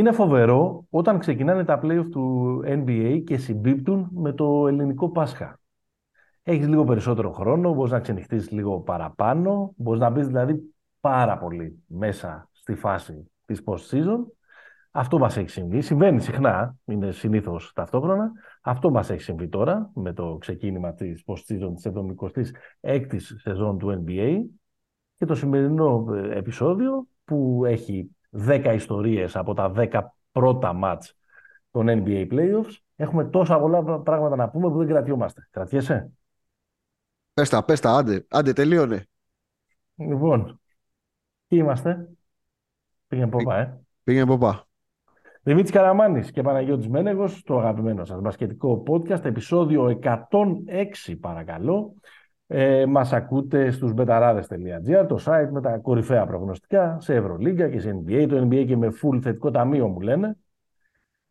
Είναι φοβερό όταν ξεκινάνε τα playoff του NBA και συμπίπτουν με το ελληνικό Πάσχα. Έχεις λίγο περισσότερο χρόνο, μπορείς να ξενυχτείς λίγο παραπάνω, μπορείς να μπεις δηλαδή πάρα πολύ μέσα στη φάση της post-season. Αυτό μας έχει συμβεί, συμβαίνει συχνά, είναι συνήθως ταυτόχρονα. Αυτό μας έχει συμβεί τώρα με το ξεκίνημα της post-season της 76ης σεζόν του NBA και το σημερινό ε, επεισόδιο που έχει 10 ιστορίες από τα 10 πρώτα μάτς των NBA Playoffs. Έχουμε τόσα πολλά πράγματα να πούμε που δεν κρατιόμαστε. Κρατιέσαι; Πες τα, πες τα, άντε, άντε, τελείωνε. Λοιπόν, τι είμαστε; Πήγαινε ποπά, ε. Πήγαινε ποπά. Δημήτρης Καραμάνης και Παναγιώτης Μένεγος, το αγαπημένο σας μπασκετικό podcast, επεισόδιο 106 παρακαλώ. Ε, μας ακούτε στους μπεταράδες.gr, το site με τα κορυφαία προγνωστικά σε Ευρωλίγκα και σε NBA. Το NBA και με full θετικό ταμείο μου λένε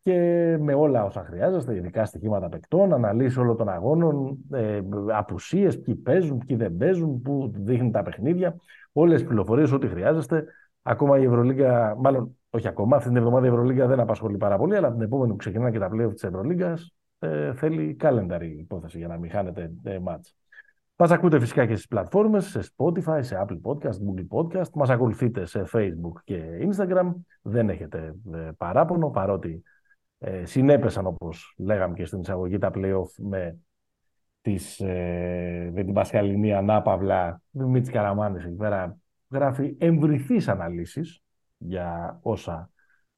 και με όλα όσα χρειάζεστε, ειδικά στοιχήματα παικτών, αναλύσεις όλων των αγώνων, ε, απουσίες, ποιοι παίζουν, ποιοι δεν παίζουν, πού δείχνουν τα παιχνίδια, όλες τις πληροφορίες, ό,τι χρειάζεστε. Ακόμα η Ευρωλίγκα, μάλλον όχι ακόμα, αυτή την εβδομάδα η Ευρωλίγκα δεν απασχολεί πάρα πολύ, αλλά την επόμενη που ξεκινά και τα πλέον της Ευρωλίγκας ε, θέλει calendar υπόθεση για να μην χάνετε ε, μάτς. Μας ακούτε φυσικά και στις πλατφόρμες, σε Spotify, σε Apple Podcast, Google Podcast. Μας ακολουθείτε σε Facebook και Instagram. Δεν έχετε ε, παράπονο, παρότι ε, συνέπεσαν, όπως λέγαμε και στην εισαγωγή, τα playoff με, τις, ε, με την Πασχαλινή Ανάπαυλα. Δημήτρης Καραμάνης εκεί πέρα γράφει εμβριθείς αναλύσεις για όσα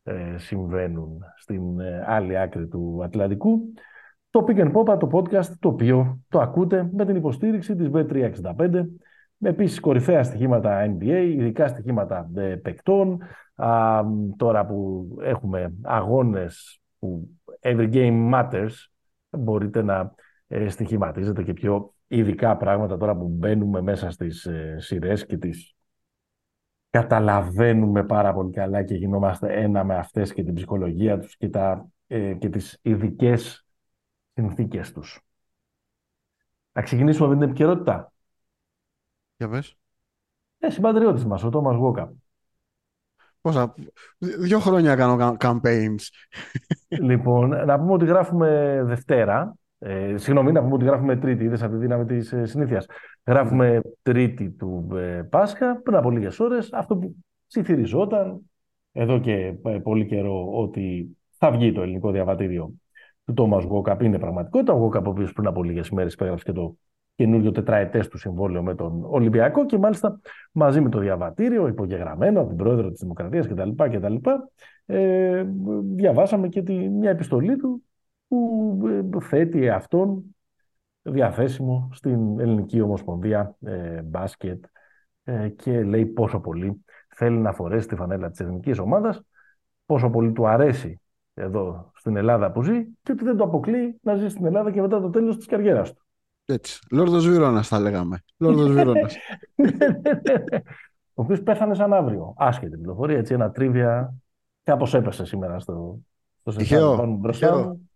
ε, συμβαίνουν στην ε, άλλη άκρη του Ατλαντικού. Το Pick and Pop, το podcast, το οποίο το ακούτε με την υποστήριξη της B365, με επίσης κορυφαία στοιχήματα NBA, ειδικά στοιχήματα ε, παικτών, α, τώρα που έχουμε αγώνες που every game matters, μπορείτε να ε, στοιχηματίζετε και πιο ειδικά πράγματα τώρα που μπαίνουμε μέσα στις ε, σειρές και τις καταλαβαίνουμε πάρα πολύ καλά και γινόμαστε ένα με αυτές και την ψυχολογία τους και, τα, ε, και τις ειδικές συνθήκες τους. Να ξεκινήσουμε με την επικαιρότητα. Για πες. Ε, συμπατριώτης μας, ο Τόμας Γόκα. Πόσα, δύο χρόνια κάνω campaigns. Λοιπόν, να πούμε ότι γράφουμε Δευτέρα. Ε, συγγνώμη, να πούμε ότι γράφουμε Τρίτη, είδες από τη δύναμη της ε, συνήθειας. Γράφουμε Τρίτη του ε, Πάσχα, πριν από λίγες ώρες, αυτό που συμφυριζόταν εδώ και ε, πολύ καιρό ότι θα βγει το ελληνικό διαβατήριο του Τόμα Γόκαπ είναι πραγματικότητα. Ο Γόκαπ, ο οποίος πριν από λίγες μέρες υπέγραψε και το καινούριο τετραετές του συμβόλαιο με τον Ολυμπιακό και μάλιστα μαζί με το διαβατήριο, υπογεγραμμένο από την πρόεδρο της Δημοκρατίας κτλ. κτλ ε, διαβάσαμε και τη, μια επιστολή του που ε, θέτει αυτόν διαθέσιμο στην Ελληνική Ομοσπονδία ε, Μπάσκετ ε, και λέει πόσο πολύ θέλει να φορέσει τη φανέλα της εθνικής ομάδας, πόσο πολύ του αρέσει εδώ στην Ελλάδα που ζει και ότι δεν το αποκλείει να ζει στην Ελλάδα και μετά το τέλος της καριέρας του. Έτσι. Λόρδος Βίρονας θα λέγαμε. Λόρδος Βίρονας. Ο οποίος πέθανε σαν αύριο. Άσχετη πληροφορία, έτσι ένα τρίβια. Κάπως έπεσε σήμερα στο, στο Τυχαίο. μπροστά μου.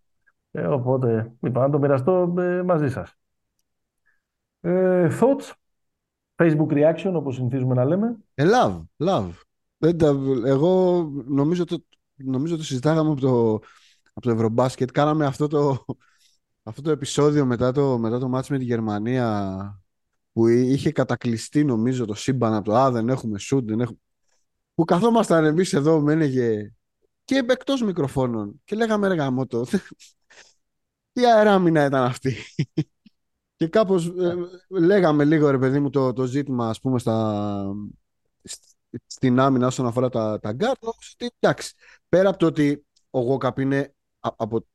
Ε, οπότε είπα να το μοιραστώ ε, μαζί σας. Ε, thoughts, Facebook reaction όπως συνηθίζουμε να λέμε. Ε, love, love. Εγώ νομίζω ότι νομίζω το συζητάγαμε από το, από το Ευρωμπάσκετ. Κάναμε αυτό το, αυτό το επεισόδιο μετά το, μετά το μάτς με τη Γερμανία που είχε κατακλειστεί νομίζω το σύμπαν από το «Α, δεν έχουμε σουτ, δεν έχουμε...» που καθόμασταν εμείς εδώ με έλεγε και εκτός μικροφώνων και λέγαμε ρε γαμώτο τι αεράμυνα ήταν αυτή και κάπως ε, λέγαμε λίγο ρε παιδί μου το, το ζήτημα ας πούμε στα, στην άμυνα όσον αφορά τα, τα γκάρτ νομίζω ότι εντάξει πέρα από το ότι ο Γουόκαπ είναι, από,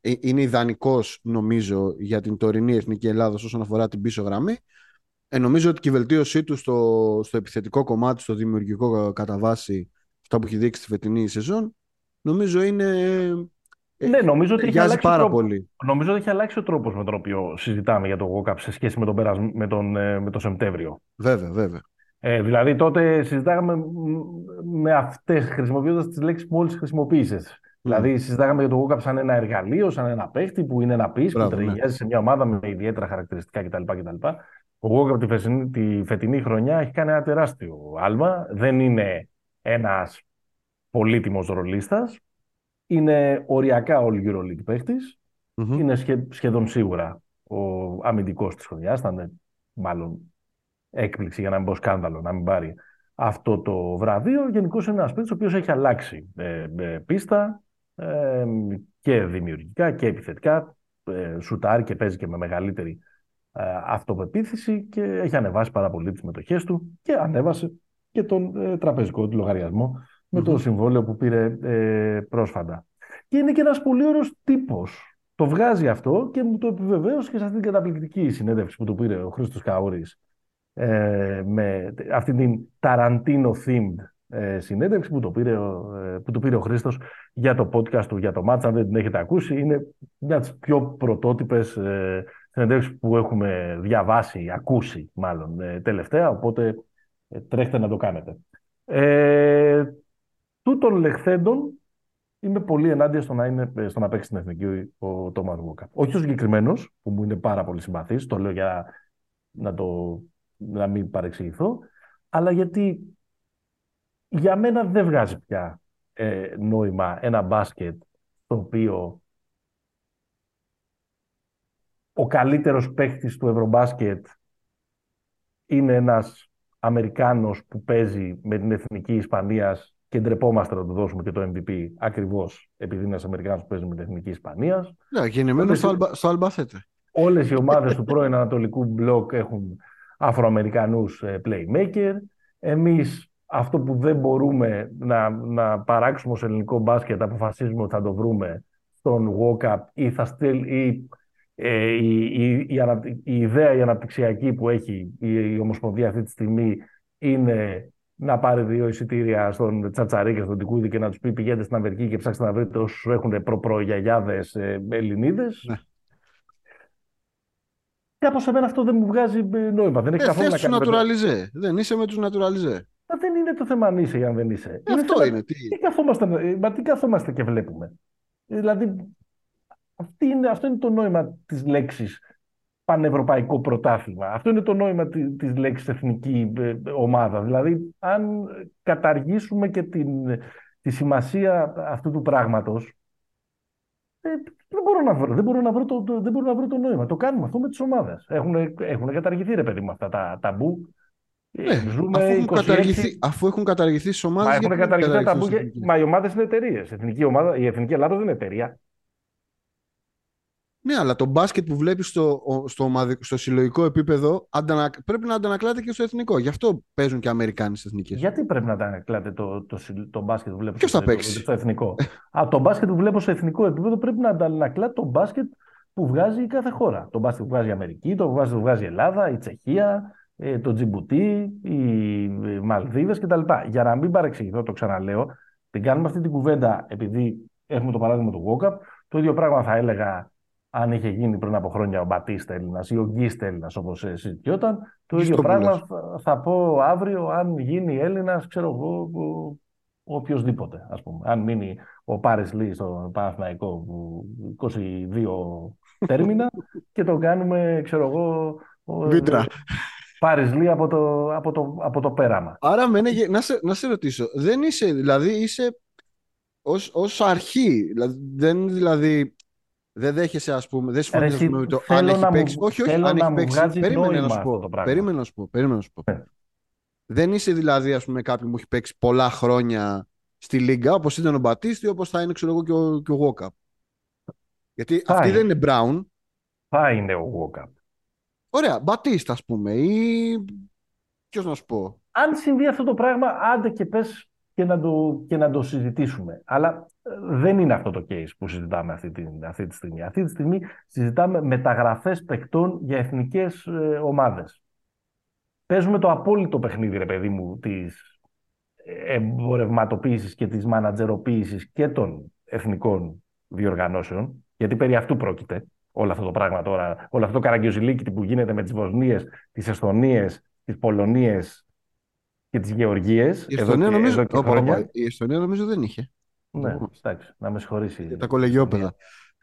ε, είναι ιδανικός νομίζω για την τωρινή Εθνική Ελλάδα όσον αφορά την πίσω γραμμή ε, νομίζω ότι και η βελτίωσή του στο, στο επιθετικό κομμάτι, στο δημιουργικό κατά βάση αυτό που έχει δείξει στη φετινή σεζόν νομίζω είναι ε, ναι, νομίζω ότι, έχει αλλάξει πάρα τρόπος, πολύ. νομίζω ότι έχει αλλάξει ο τρόπος με τον οποίο συζητάμε για το GOCAP σε σχέση με τον, με τον, με τον Σεπτέμβριο. Βέβαια, βέβαια. Ε, δηλαδή τότε συζητάγαμε με αυτές, χρησιμοποιώντας τις λέξεις που μόλι χρησιμοποίησες. Mm. Δηλαδή συζητάγαμε για το GOCAP σαν ένα εργαλείο, σαν ένα παίχτη που είναι ένα πίστη, που ταιριάζει ναι. σε μια ομάδα με ιδιαίτερα χαρακτηριστικά κτλ. κτλ. Ο GOCAP τη φετινή, τη φετινή χρονιά έχει κάνει ένα τεράστιο άλμα. Δεν είναι ένας πολύτιμος ρολίστας. είναι οριακά ο EuroLeague παιχτης Είναι σχεδόν σίγουρα ο αμυντικός της χρονιάς. Θα είναι μάλλον έκπληξη για να μην πω σκάνδαλο να μην πάρει αυτό το βραβείο. Γενικώ είναι ένας παίκτης ο οποίος έχει αλλάξει ε, ε, πίστα ε, και δημιουργικά και επιθετικά. Ε, σουτάρει και παίζει και με μεγαλύτερη ε, αυτοπεποίθηση και έχει ανεβάσει πάρα πολύ τις μετοχές του και ανέβασε και τον ε, τραπεζικό του λογαριασμό με το συμβόλαιο που πήρε ε, πρόσφατα. Και είναι και ένας πολύ ωραίος τύπος. Το βγάζει αυτό και μου το επιβεβαίωσε και σε αυτήν την καταπληκτική συνέντευξη που του πήρε ο Χρήστος Καούρη ε, με αυτή την Tarantino-themed ε, συνέντευξη που το, πήρε, ε, που το πήρε ο Χρήστος για το podcast του, για το match, αν δεν την έχετε ακούσει. Είναι μια από τις πιο πρωτότυπες ε, συνέντευξεις που έχουμε διαβάσει, ακούσει μάλλον ε, τελευταία, οπότε ε, τρέχτε να το κάνετε. Ε, τούτων λεχθέντων είμαι πολύ ενάντια στο να, είναι, στο να παίξει στην εθνική ο Τόμας Γουόκα. Όχι ο συγκεκριμένος, που μου είναι πάρα πολύ συμπαθής, το λέω για να το να μην παρεξηγηθώ, αλλά γιατί για μένα δεν βγάζει πια ε, νόημα ένα μπάσκετ το οποίο ο καλύτερος παίχτης του Ευρωμπάσκετ είναι ένας Αμερικάνος που παίζει με την Εθνική Ισπανίας και ντρεπόμαστε να του δώσουμε και το MVP ακριβώς επειδή είναι ένας Αμερικάνος που παίζει με την Εθνική Ισπανίας. Ναι, γεννημένος στο, Αλμπαθέτε. Όλες οι ομάδες του πρώην Ανατολικού Μπλοκ έχουν Αφροαμερικανούς ε, playmaker. Εμείς αυτό που δεν μπορούμε να, να παράξουμε ως ελληνικό μπάσκετ αποφασίζουμε ότι θα το βρούμε στον walk-up ή, θα στέλ, ή ε, η, η, η, η, ιδέα η αναπτυξιακή που έχει η, η Ομοσπονδία αυτή τη στιγμή είναι να πάρει δύο εισιτήρια στον Τσατσαρί και στον Τικούδη και να τους πει πηγαίνετε στην Αμερική και ψάξτε να βρείτε όσους έχουν προπρογιαγιάδε ε, Ελληνίδες. Ναι. Κάπως σε μένα αυτό δεν μου βγάζει νόημα. Δεν έχει ε, καθόλου να κάνει. Naturalize. Δεν είσαι με τους naturalize. Μα δεν είναι το θέμα αν είσαι ή αν δεν είσαι. Ε, αυτό είναι. Τι... Τι καθόμαστε, ε, μα τι καθόμαστε και βλέπουμε. Δηλαδή, αυτή είναι, αυτό είναι το νόημα της λέξης πανευρωπαϊκό πρωτάθλημα. Αυτό είναι το νόημα τη λέξης εθνική ομάδα. Δηλαδή, αν καταργήσουμε και την, τη σημασία αυτού του πράγματος, δεν μπορώ να βρω, δεν μπορώ να βρω, το, το, δεν μπορώ να βρω το νόημα. Το κάνουμε αυτό με τις ομάδες. Έχουν, έχουν καταργηθεί, ρε παιδί μου, αυτά τα ταμπού. Ναι, Ζούμε αφού, έχουν καταργηθεί, αφού έχουν καταργηθεί στις ομάδες. Μα έχουν καταργηθεί τα ταμπού. Μα οι ομάδες είναι εταιρείες. Η, η Εθνική Ελλάδα δεν είναι εταιρεία. Ναι, αλλά το μπάσκετ που βλέπεις στο, στο, στο συλλογικό επίπεδο αντανα, πρέπει να αντανακλάται και στο εθνικό. Γι' αυτό παίζουν και Αμερικάνοι στις εθνικές. Γιατί πρέπει να αντανακλάται το, το, το, μπάσκετ που βλέπω στο, στο, εθνικό. Α, το μπάσκετ που βλέπω στο εθνικό επίπεδο πρέπει να αντανακλάται το μπάσκετ που βγάζει κάθε χώρα. Το μπάσκετ που βγάζει η Αμερική, το μπάσκετ που βγάζει η Ελλάδα, η Τσεχία, ε, το Τζιμπουτί, οι Μαλδίβες κτλ. Για να μην παρεξηγηθώ, το ξαναλέω, την κάνουμε αυτή την κουβέντα επειδή έχουμε το παράδειγμα του Walkup. Το ίδιο πράγμα θα έλεγα αν είχε γίνει πριν από χρόνια ο Μπατίστα Έλληνας ή ο Γκίστε Έλληνας, όπως συζητιόταν. Το ίδιο πράγμα θα, πω αύριο αν γίνει Έλληνας, ξέρω εγώ, οποιοδήποτε. Ας πούμε. Αν μείνει ο Πάρης Λί στο Παναθηναϊκό 22 τέρμινα και το κάνουμε, ξέρω εγώ. Βίτρα. Πάρης Λί από το, από, το, από το πέραμα. Άρα, μένε, να, σε, να σε ρωτήσω, δεν είσαι, δηλαδή είσαι ως, ως αρχή, δηλαδή, δεν δηλαδή δεν δέχεσαι, ας πούμε, δεν συμφωνείς με το αν έχει παίξει. όχι, όχι, αν έχει παίξει. Περίμενε να σου πω. Περίμενε να σου πω. Περίμενε να σου πω. Ναι. Δεν είσαι δηλαδή, ας πούμε, κάποιον που έχει παίξει πολλά χρόνια στη Λίγκα, όπως ήταν ο Μπατίστη, όπως θα είναι, ξέρω εγώ, και ο, και ο Walkup. Γιατί θα αυτή είναι. δεν είναι Brown. Θα είναι ο Walkup. Ωραία, Μπατίστα, ας πούμε, ή. Ποιος να σου πω. Αν συμβεί αυτό το πράγμα, άντε και πες και να το, και να το συζητήσουμε. Αλλά ε, δεν είναι αυτό το case που συζητάμε αυτή τη, αυτή τη στιγμή. Αυτή τη στιγμή συζητάμε μεταγραφές παικτών για εθνικές ε, ομάδες. Παίζουμε το απόλυτο παιχνίδι, ρε παιδί μου, της εμπορευματοποίησης και της μανατζεροποίησης και των εθνικών διοργανώσεων, γιατί περί αυτού πρόκειται όλο αυτό το πράγμα τώρα, όλο αυτό το καραγκιοζηλίκι που γίνεται με τις Βοσνίες, τις Εσθονίες, τις Πολωνίες και τις Γεωργίες. Η Εστονία νομίζω, η Εστονία νομίζω δεν είχε. Ναι, εντάξει, να με συγχωρήσει. Για τα κολεγιόπεδα.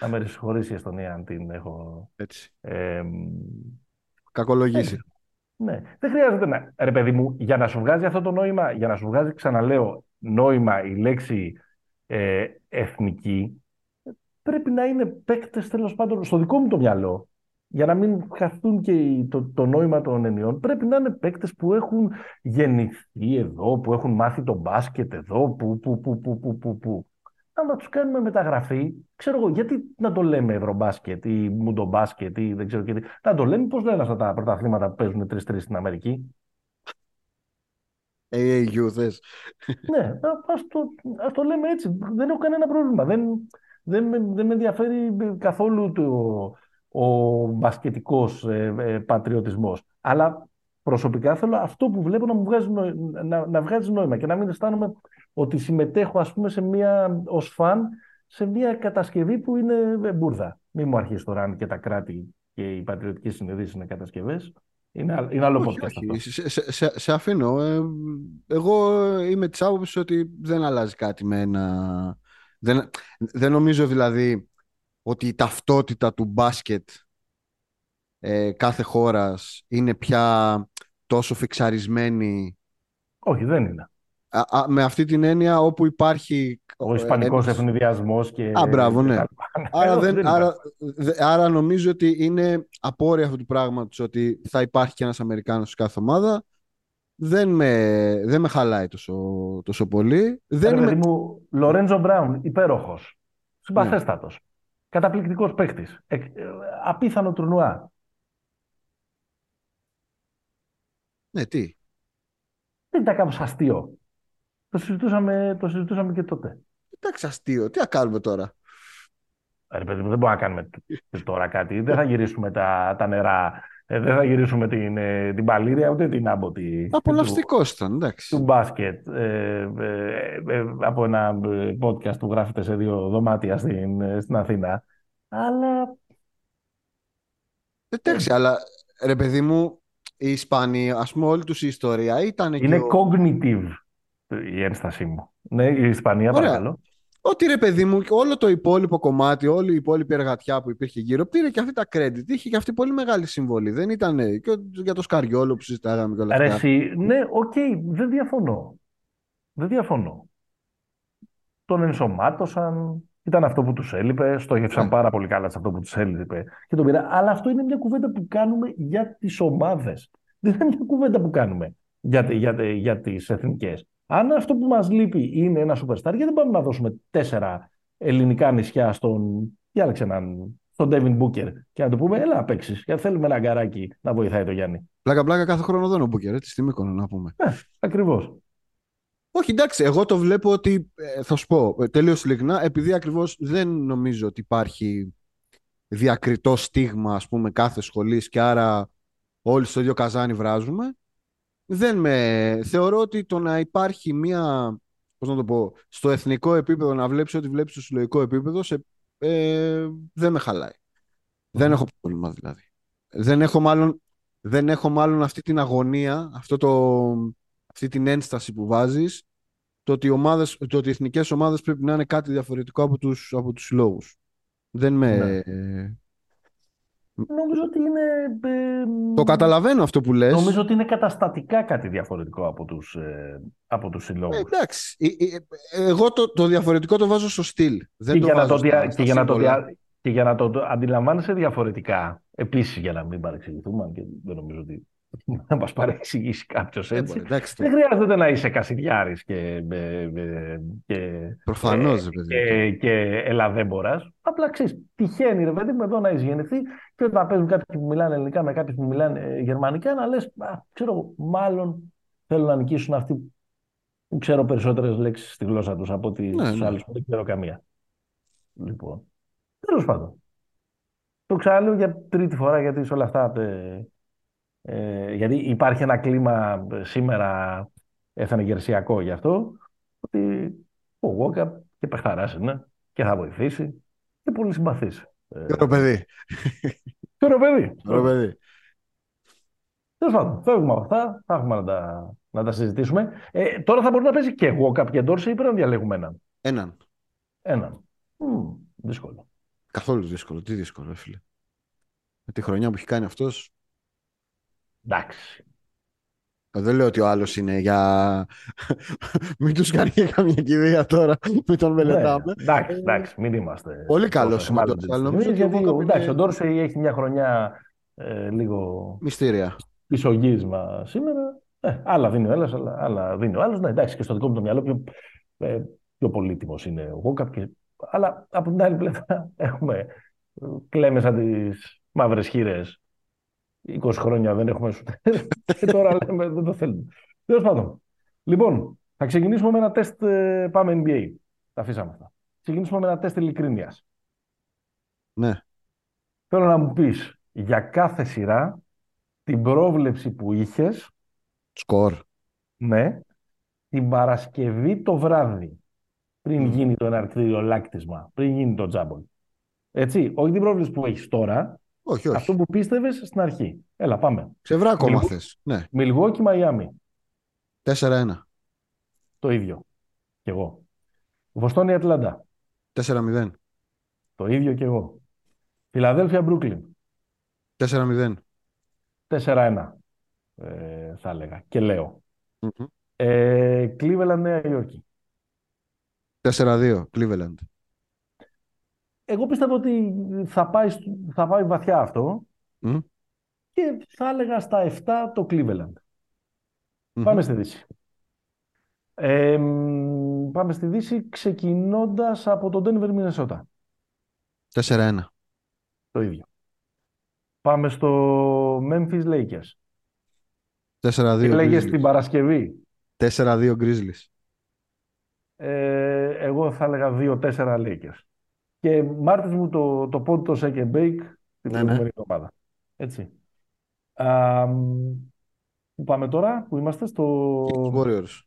Να με συγχωρήσει η Εστονία αν την έχω. Έτσι. Κακολογήσει. Ναι. Δεν χρειάζεται να. Ρε παιδί μου, για να σου βγάζει αυτό το νόημα, για να σου βγάζει, ξαναλέω, νόημα η λέξη ε, εθνικοί, πρέπει να είναι παίκτες τέλος πάντων στο δικό μου το μυαλό. Για να μην χαθούν και το, το νόημα των ενιών, πρέπει να είναι παίκτες που έχουν γεννηθεί εδώ, που έχουν μάθει το μπάσκετ εδώ, που, που, που, που, που, που, που. να τους κάνουμε μεταγραφή, ξέρω εγώ, γιατί να το λέμε ευρωμπάσκετ ή μουντομπάσκετ ή δεν ξέρω και τι. Να το λέμε πώς λένε αυτά τα πρωταθλήματα που παίζουν τρει-τρει στην Αμερική; AAU θες. ναι, ας το, ας το λέμε έτσι. Δεν έχω κανένα πρόβλημα. Δεν, δεν, με, δεν με ενδιαφέρει καθόλου το, ο μπασκετικός ε, ε, πατριωτισμός. Αλλά προσωπικά θέλω αυτό που βλέπω να μου βγάζει, να, να βγάζει νόημα και να μην αισθάνομαι ότι συμμετέχω ας πούμε σε μια, ως φαν σε μια κατασκευή που είναι ε, μπουρδα. Μην μου αρχίσει τώρα αν και τα κράτη και οι πατριωτικές συνειδήσεις είναι κατασκευές. Είναι, είναι άλλο podcast αυτό. Σε, σε, σε, αφήνω. Ε, εγώ είμαι της άποψης ότι δεν αλλάζει κάτι με ένα... Δεν, δεν νομίζω δηλαδή ότι η ταυτότητα του μπάσκετ ε, κάθε χώρας είναι πια τόσο φιξαρισμένη; Όχι, δεν είναι. Α, με αυτή την έννοια όπου υπάρχει... Ο ισπανικός ένας... και... Α, μπράβο, ναι. άρα, δεν, άρα, άρα νομίζω ότι είναι απόρρια αυτού του πράγματος ότι θα υπάρχει και ένας Αμερικάνος σε κάθε ομάδα. Δεν με, δεν με χαλάει τόσο, τόσο πολύ. Δεν είμαι... μου, Λορέντζο Μπράουν, υπέροχος. Συμπαθέστατος. Ναι. Καταπληκτικός παίχτης. Ε, απίθανο τουρνουά. Ναι, τι. Δεν ήταν κάπως αστείο. Το συζητούσαμε, το συζητούσαμε και τότε. Εντάξει, αστείο. Τι θα κάνουμε τώρα; Ρε παιδί μου, δεν μπορούμε να κάνουμε τώρα κάτι. Δεν θα γυρίσουμε τα, τα νερά. Ε, δεν θα γυρίσουμε την, ε, την παλήρια ούτε την άμποτη. Απολαυστικός ήταν, εντάξει. Του μπάσκετ. Ε, ε, από ένα podcast που γράφεται σε δύο δωμάτια στην, στην Αθήνα. Αλλά. Εντάξει, αλλά ρε παιδί μου, οι Ισπανοί, ας πούμε, όλη τους η ιστορία ήταν. Είναι ο... cognitive η ένστασή μου. Ναι, η Ισπανία, Ωραία. παρακαλώ. Ότι ρε παιδί μου, όλο το υπόλοιπο κομμάτι, όλη η υπόλοιπη εργατιά που υπήρχε γύρω, πήρε και αυτή τα credit. Είχε και αυτή πολύ μεγάλη συμβολή. Δεν ήταν και για το Σκαριόλο που συζητάγαμε και όλα αυτά. Εσύ, ναι, ok, okay, δεν διαφωνώ. Δεν διαφωνώ. Τον ενσωμάτωσαν, ήταν αυτό που τους έλειπε, στόχευσαν yeah. Ναι. πάρα πολύ καλά σε αυτό που τους έλειπε και τον πήρα. Αλλά αυτό είναι μια κουβέντα που κάνουμε για τις ομάδες. Δεν είναι μια κουβέντα που κάνουμε για, για, για, για τις εθνικές. Αν αυτό που μας λείπει είναι ένα superstar, γιατί δεν πάμε να δώσουμε τέσσερα ελληνικά νησιά στον. Διάλεξε έναν. Στον Ντέβιν Μπούκερ και να του πούμε, έλα να παίξεις. Γιατί θέλουμε ένα αγκαράκι να βοηθάει το Γιάννη. Πλάκα-πλάκα κάθε χρόνο δεν ο Μπούκερ, έτσι στη Μύκονο να πούμε. Ε, Ακριβώς. Όχι, εντάξει, εγώ το βλέπω ότι, ε, θα σου πω, ε, τελείως ειλικρινά, επειδή ακριβώς δεν νομίζω ότι υπάρχει διακριτό στίγμα, ας πούμε, κάθε σχολής και άρα όλοι στο ίδιο καζάνι βράζουμε, δεν με... Θεωρώ ότι το να υπάρχει μία, πώς να το πω, στο εθνικό επίπεδο να βλέπεις ό,τι βλέπεις στο συλλογικό επίπεδο, σε, ε, δεν με χαλάει. Δεν έχω πρόβλημα δηλαδή. Δεν έχω μάλλον, δεν έχω μάλλον αυτή την αγωνία, αυτό το, αυτή την ένσταση που βάζεις, το ότι, οι ομάδες, το ότι οι εθνικές ομάδες πρέπει να είναι κάτι διαφορετικό από τους, από τους συλλόγους. Δεν με... Ναι. Νομίζω ότι είναι... Ε, το καταλαβαίνω αυτό που λες. Νομίζω ότι είναι καταστατικά κάτι διαφορετικό από τους, ε, από τους συλλόγους. Ε, εντάξει. Εγώ το, το διαφορετικό το βάζω στο στυλ. Δεν και, το για βάζω να το, και, για να το, και για να το αντιλαμβάνεσαι διαφορετικά, επίσης για να μην παρεξηγηθούμε, και δεν νομίζω ότι να μας παρεξηγήσει κάποιος έτσι. Δεν χρειάζεται να είσαι Κασιδιάρης και, και, Προφανώς, και, και ελαδέμπορα. Απλά ξέρεις, τυχαίνει ρε παιδί μου εδώ να έχει γεννηθεί και όταν παίζουν κάποιοι που μιλάνε ελληνικά με κάποιοι που μιλάνε ε, γερμανικά να λες, ξέρω, μάλλον θέλουν να νικήσουν αυτοί που ξέρω περισσότερες λέξεις στη γλώσσα τους από ότι ναι, ναι. άλλους που δεν ξέρω καμία. Λοιπόν. Τέλος πάντων. Το ξαναλέω για τρίτη φορά γιατί σε όλα αυτά ε, ε, γιατί υπάρχει ένα κλίμα ε, σήμερα εθνογερσιακό γι' αυτό, ότι ο Γόκα και παιχταράς είναι και θα βοηθήσει και πολύ συμπαθής. Ε, και το παιδί. Και το παιδί. Το παιδί. Τέλος πάντων, φεύγουμε από αυτά. Θα έχουμε να τα, να τα συζητήσουμε. Ε, τώρα θα μπορεί να παίζει και Γόκαπ και Ντόρση ή πρέπει να διαλέγουμε έναν; Έναν. Έναν. Μ, δύσκολο. Καθόλου δύσκολο. Τι δύσκολο, φίλε. Με τη χρονιά που έχει κάνει αυτός, Εντάξει. Δεν λέω ότι ο άλλος είναι για. μην τους κάνει και καμία κηδεία τώρα, μην τον μελετάμε. Ναι, εντάξει, εντάξει, μην είμαστε. Πολύ καλός είναι Νομίζω γιατί ο, εντάξει, ο Ντόρσεϊ έχει μια χρονιά ε, λίγο. Μυστήρια. Πισωγύρισμα σήμερα. Ε, άλλα δίνει ο ένας, άλλα, άλλα δίνει ο άλλος. Ναι, εντάξει, και στο δικό μου το μυαλό πιο, ε, πιο πολύτιμος είναι ο Γόκαπ. Και... Αλλά από την άλλη πλευρά έχουμε κλαίμε σαν τις μαύρες χείρες 20 χρόνια δεν έχουμε σου. και τώρα λέμε δεν το θέλουμε. Τέλος πάντων. Λοιπόν, θα ξεκινήσουμε με ένα τεστ. Ε, πάμε NBA. Τα αφήσαμε αυτά. Ξεκινήσουμε με ένα τεστ ειλικρίνειας. Ναι. Θέλω να μου πεις για κάθε σειρά την πρόβλεψη που είχε. Σκορ. Ναι. Την Παρασκευή το βράδυ. Πριν γίνει το εναρκτήριο λάκτισμα. Πριν γίνει το τζάμπολ. Έτσι. Όχι την πρόβλεψη που έχεις τώρα, όχι, όχι. Αυτό που πίστευες στην αρχή. Έλα, πάμε. Ξεβράκο Μιλγό... θες. Ναι. Μιλγουόκι, Μαϊάμι. 4-1. Το ίδιο. Κι εγώ. Βοστόνη, Ατλάντα. 4-0. Το ίδιο κι εγώ. Φιλαδέλφια, Μπρούκλιν. 4-0. 4-1. Ε, θα έλεγα. Και λέω. Mm-hmm. Ε, Cleveland, Νέα Υόρκη. 4-2. Cleveland. Εγώ πιστεύω ότι θα πάει, θα πάει βαθιά αυτό και θα έλεγα στα 7 το Cleveland. Πάμε στη Δύση. Ε, πάμε στη Δύση ξεκινώντας από το Denver, Minnesota. 4-1. Το ίδιο. Πάμε στο Memphis Lakers. 4-2 Τι λέγες την Παρασκευή; 4-2 Grizzlies. Ε, εγώ θα έλεγα 2-4 Lakers. Και μάρτης μου το, το πόντι το Shake and Bake την ναι, προηγούμενη εβδομάδα. Έτσι. Α, που πάμε τώρα, που είμαστε στο... Kings Warriors.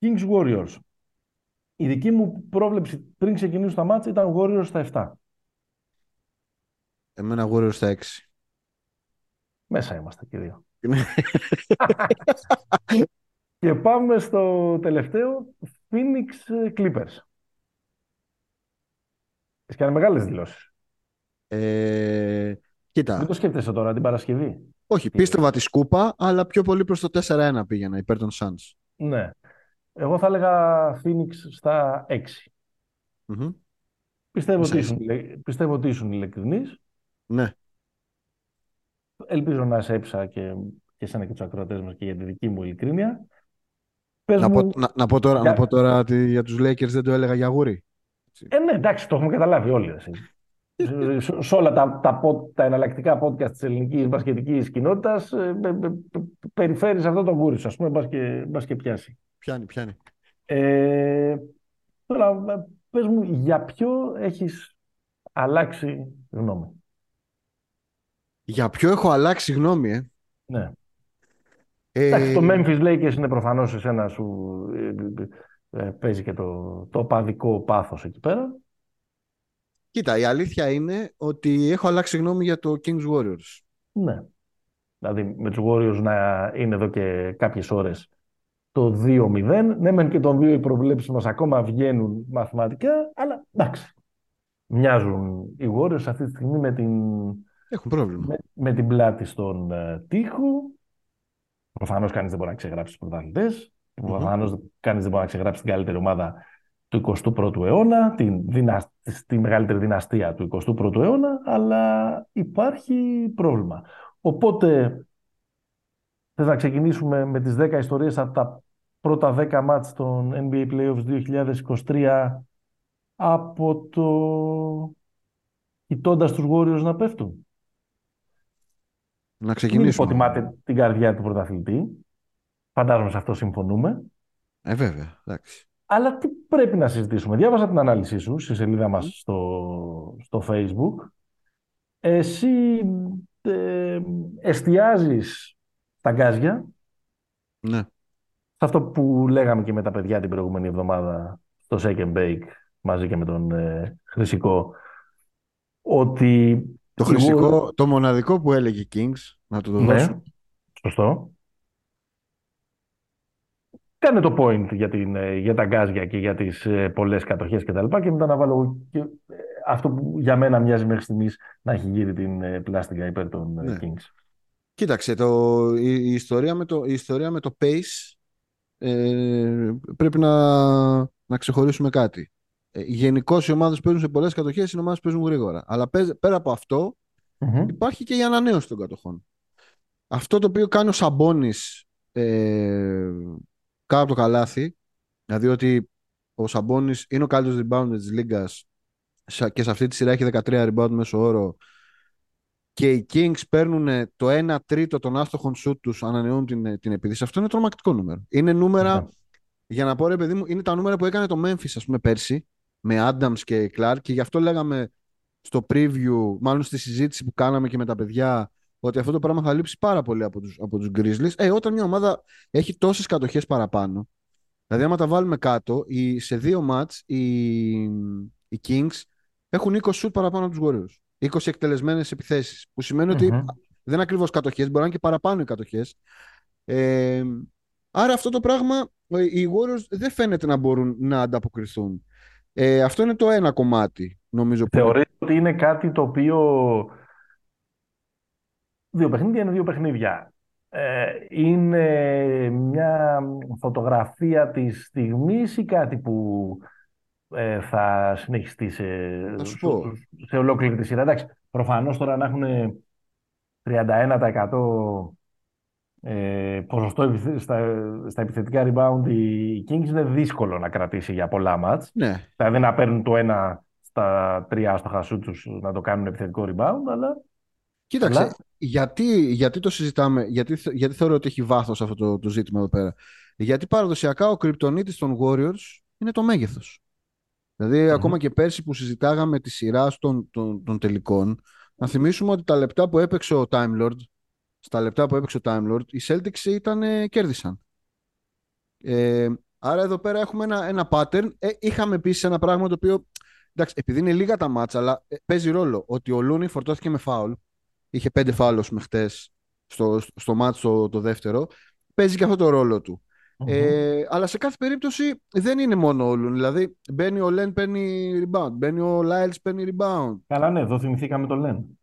Kings Warriors. Η δική μου πρόβλεψη πριν ξεκινήσω τα μάτια ήταν Warriors στα 7. Εμένα Warriors στα 6. Μέσα είμαστε και δύο. και πάμε στο τελευταίο Phoenix Clippers. Έχεις κάνει μεγάλες δηλώσεις. Ε, κοίτα. Δεν το σκέφτεσαι τώρα την Παρασκευή; Όχι, πίστευα τη σκούπα, αλλά πιο πολύ προς το 4-1 πήγαινα υπέρ των Suns. Ναι. Εγώ θα έλεγα Phoenix στα 6. Mm-hmm. Πιστεύω, ότι ήσουν, πιστεύω ότι ήσουν ειλικρινής. Ναι. Ελπίζω να σε έψα και, και εσένα και τους ακροατές μας και για τη δική μου ειλικρίνεια. να, μου... πω, να, να, πω τώρα, για... να πω τώρα ότι για τους Lakers δεν το έλεγα για γούρι. Ε, ναι, εντάξει, το έχουμε καταλάβει όλοι. Εσύ. σε όλα τα, τα, τα εναλλακτικά podcast της ελληνικής μπασκετικής κοινότητας ε, περιφέρεις αυτό το γούρι σου, ας πούμε, μπας και, μπας και πιάσει. Πιάνει, πιάνει. Ε, τώρα, πες μου, για ποιο έχεις αλλάξει γνώμη; Για ποιο έχω αλλάξει γνώμη, ε; Ναι. Ε... Εντάξει, το Memphis Lakers είναι προφανώς εσένα σου ε, ε, παίζει και το, το παδικό πάθος εκεί πέρα. Κοίτα, η αλήθεια είναι ότι έχω αλλάξει γνώμη για το Kings Warriors. Ναι. Δηλαδή με τους Warriors να είναι εδώ και κάποιες ώρες το 2-0. Ναι, μεν και τον δύο οι προβλέψεις μας ακόμα βγαίνουν μαθηματικά, αλλά εντάξει. Μοιάζουν οι Warriors αυτή τη στιγμή με την, Έχουν πρόβλημα. Με, με την πλάτη στον uh, τοίχο. Προφανώς κανείς δεν μπορεί να ξεγράψει τους πρωταθλητές. Mm-hmm. Προφανώ κανείς δεν μπορεί να ξεγράψει την καλύτερη ομάδα του 21ου αιώνα, την τη μεγαλύτερη δυναστεία του 21ου αιώνα, αλλά υπάρχει πρόβλημα. Οπότε, θες να ξεκινήσουμε με τις 10 ιστορίες από τα πρώτα 10 μάτς των NBA Playoffs 2023 από το κοιτώντας τους Warriors να πέφτουν; Να ξεκινήσουμε. Μην υποτιμάτε την καρδιά του πρωταθλητή. Φαντάζομαι σε αυτό συμφωνούμε. Ε, βέβαια. Εντάξει. Αλλά τι πρέπει να συζητήσουμε; Διάβασα την ανάλυση σου στη σελίδα μας στο, στο Facebook. Εσύ ε, εστιάζεις τα γκάζια. Ναι. Σε αυτό που λέγαμε και με τα παιδιά την προηγούμενη εβδομάδα στο Second Bake μαζί και με τον ε, Χρυσικό ότι... Το Χρυσικό, το μοναδικό που έλεγε Kings, να του το ναι, δώσω. Σωστό. Κάνε το point για, την, ε, για τα γκάζια και για τις ε, πολλές κατοχές και τα λοιπά και μετά να βάλω και ε, αυτό που για μένα μοιάζει μέχρι στιγμής να έχει γύρει την πλάστικα υπέρ των ναι. Kings. Κοίταξε, το, η, η, ιστορία με το, η ιστορία με το pace ε, πρέπει να, να ξεχωρίσουμε κάτι. Ε, Γενικώ οι ομάδες παίζουν σε πολλές κατοχές, οι ομάδες παίζουν γρήγορα. Αλλά πέρα από υπάρχει και η ανανέωση των κατοχών. Αυτό το οποίο κάνει ο Σαμπόνι ε, κάτω από το καλάθι, δηλαδή ότι ο Σαμπόνι είναι ο καλύτερος rebounder της λίγα και σε αυτή τη σειρά έχει 13 rebound μέσω όρο και οι Kings παίρνουν το 1 τρίτο των άστοχων σουτ τους, ανανεώνουν την, την επίδυση. Αυτό είναι τρομακτικό νούμερο. Είναι νούμερα, για να πω ρε παιδί μου, είναι τα νούμερα που έκανε το Memphis, ας πούμε, πέρσι, με Adams και Clark και γι' αυτό λέγαμε στο preview, μάλλον στη συζήτηση που κάναμε και με τα παιδιά, ότι αυτό το πράγμα θα λείψει πάρα πολύ από τους, από τους Grizzlies. Ε, όταν μια ομάδα έχει τόσες κατοχές παραπάνω, δηλαδή άμα τα βάλουμε κάτω, οι, σε δύο μάτς οι, οι Kings έχουν 20 shoot παραπάνω από τους Warriors. 20 εκτελεσμένες επιθέσεις, που σημαινει ότι δεν είναι ακριβώς κατοχές, μπορεί να είναι και παραπάνω οι κατοχές. Ε, άρα αυτό το πράγμα οι Warriors δεν φαίνεται να μπορούν να ανταποκριθούν. Ε, αυτό είναι το ένα κομμάτι, νομίζω. Θεωρείς ότι είναι κάτι το οποίο... Δύο παιχνίδια είναι δύο παιχνίδια. Ε, είναι μια φωτογραφία της στιγμής ή κάτι που ε, θα συνεχιστεί σε, σε, ολόκληρη τη σειρά; Εντάξει, προφανώς τώρα να έχουν 31% ε, ποσοστό στα, στα επιθετικά rebound οι Kings είναι δύσκολο να κρατήσει για πολλά μάτς. Ναι. Δηλαδή να παίρνουν το ένα στα τρία στο χασού τους να το κάνουν επιθετικό rebound, αλλά... Κοίταξε, γιατί, γιατί το συζητάμε, γιατί, γιατί θεωρώ ότι έχει βάθος αυτό το, το ζήτημα εδώ πέρα. Γιατί παραδοσιακά ο κρυπτονίτης των Warriors είναι το μέγεθος. Δηλαδή, ακόμα και πέρσι που συζητάγαμε τη σειρά των, των, των τελικών, να θυμίσουμε ότι τα λεπτά που έπαιξε ο Time Lord στα λεπτά που έπαιξε ο Time Lord, οι Celtics ήταν, κέρδισαν. Ε, άρα εδώ πέρα έχουμε ένα, ένα pattern. Ε, είχαμε επίσης ένα πράγμα το οποίο, εντάξει, επειδή είναι λίγα τα μάτσα, αλλά ε, παίζει ρόλο ότι ο Λούνι φορτώθηκε με φάουλ. Είχε πέντε φάουλ με χτες στο, στο μάτσο το, δεύτερο. Παίζει και αυτό το ρόλο του. Ε, αλλά σε κάθε περίπτωση δεν είναι μόνο ο Λουν. Δηλαδή μπαίνει ο Λεν, παίρνει rebound. Μπαίνει ο Λάιλς, παίρνει rebound. Καλά, ναι, εδώ θυμηθήκαμε τον Λεν.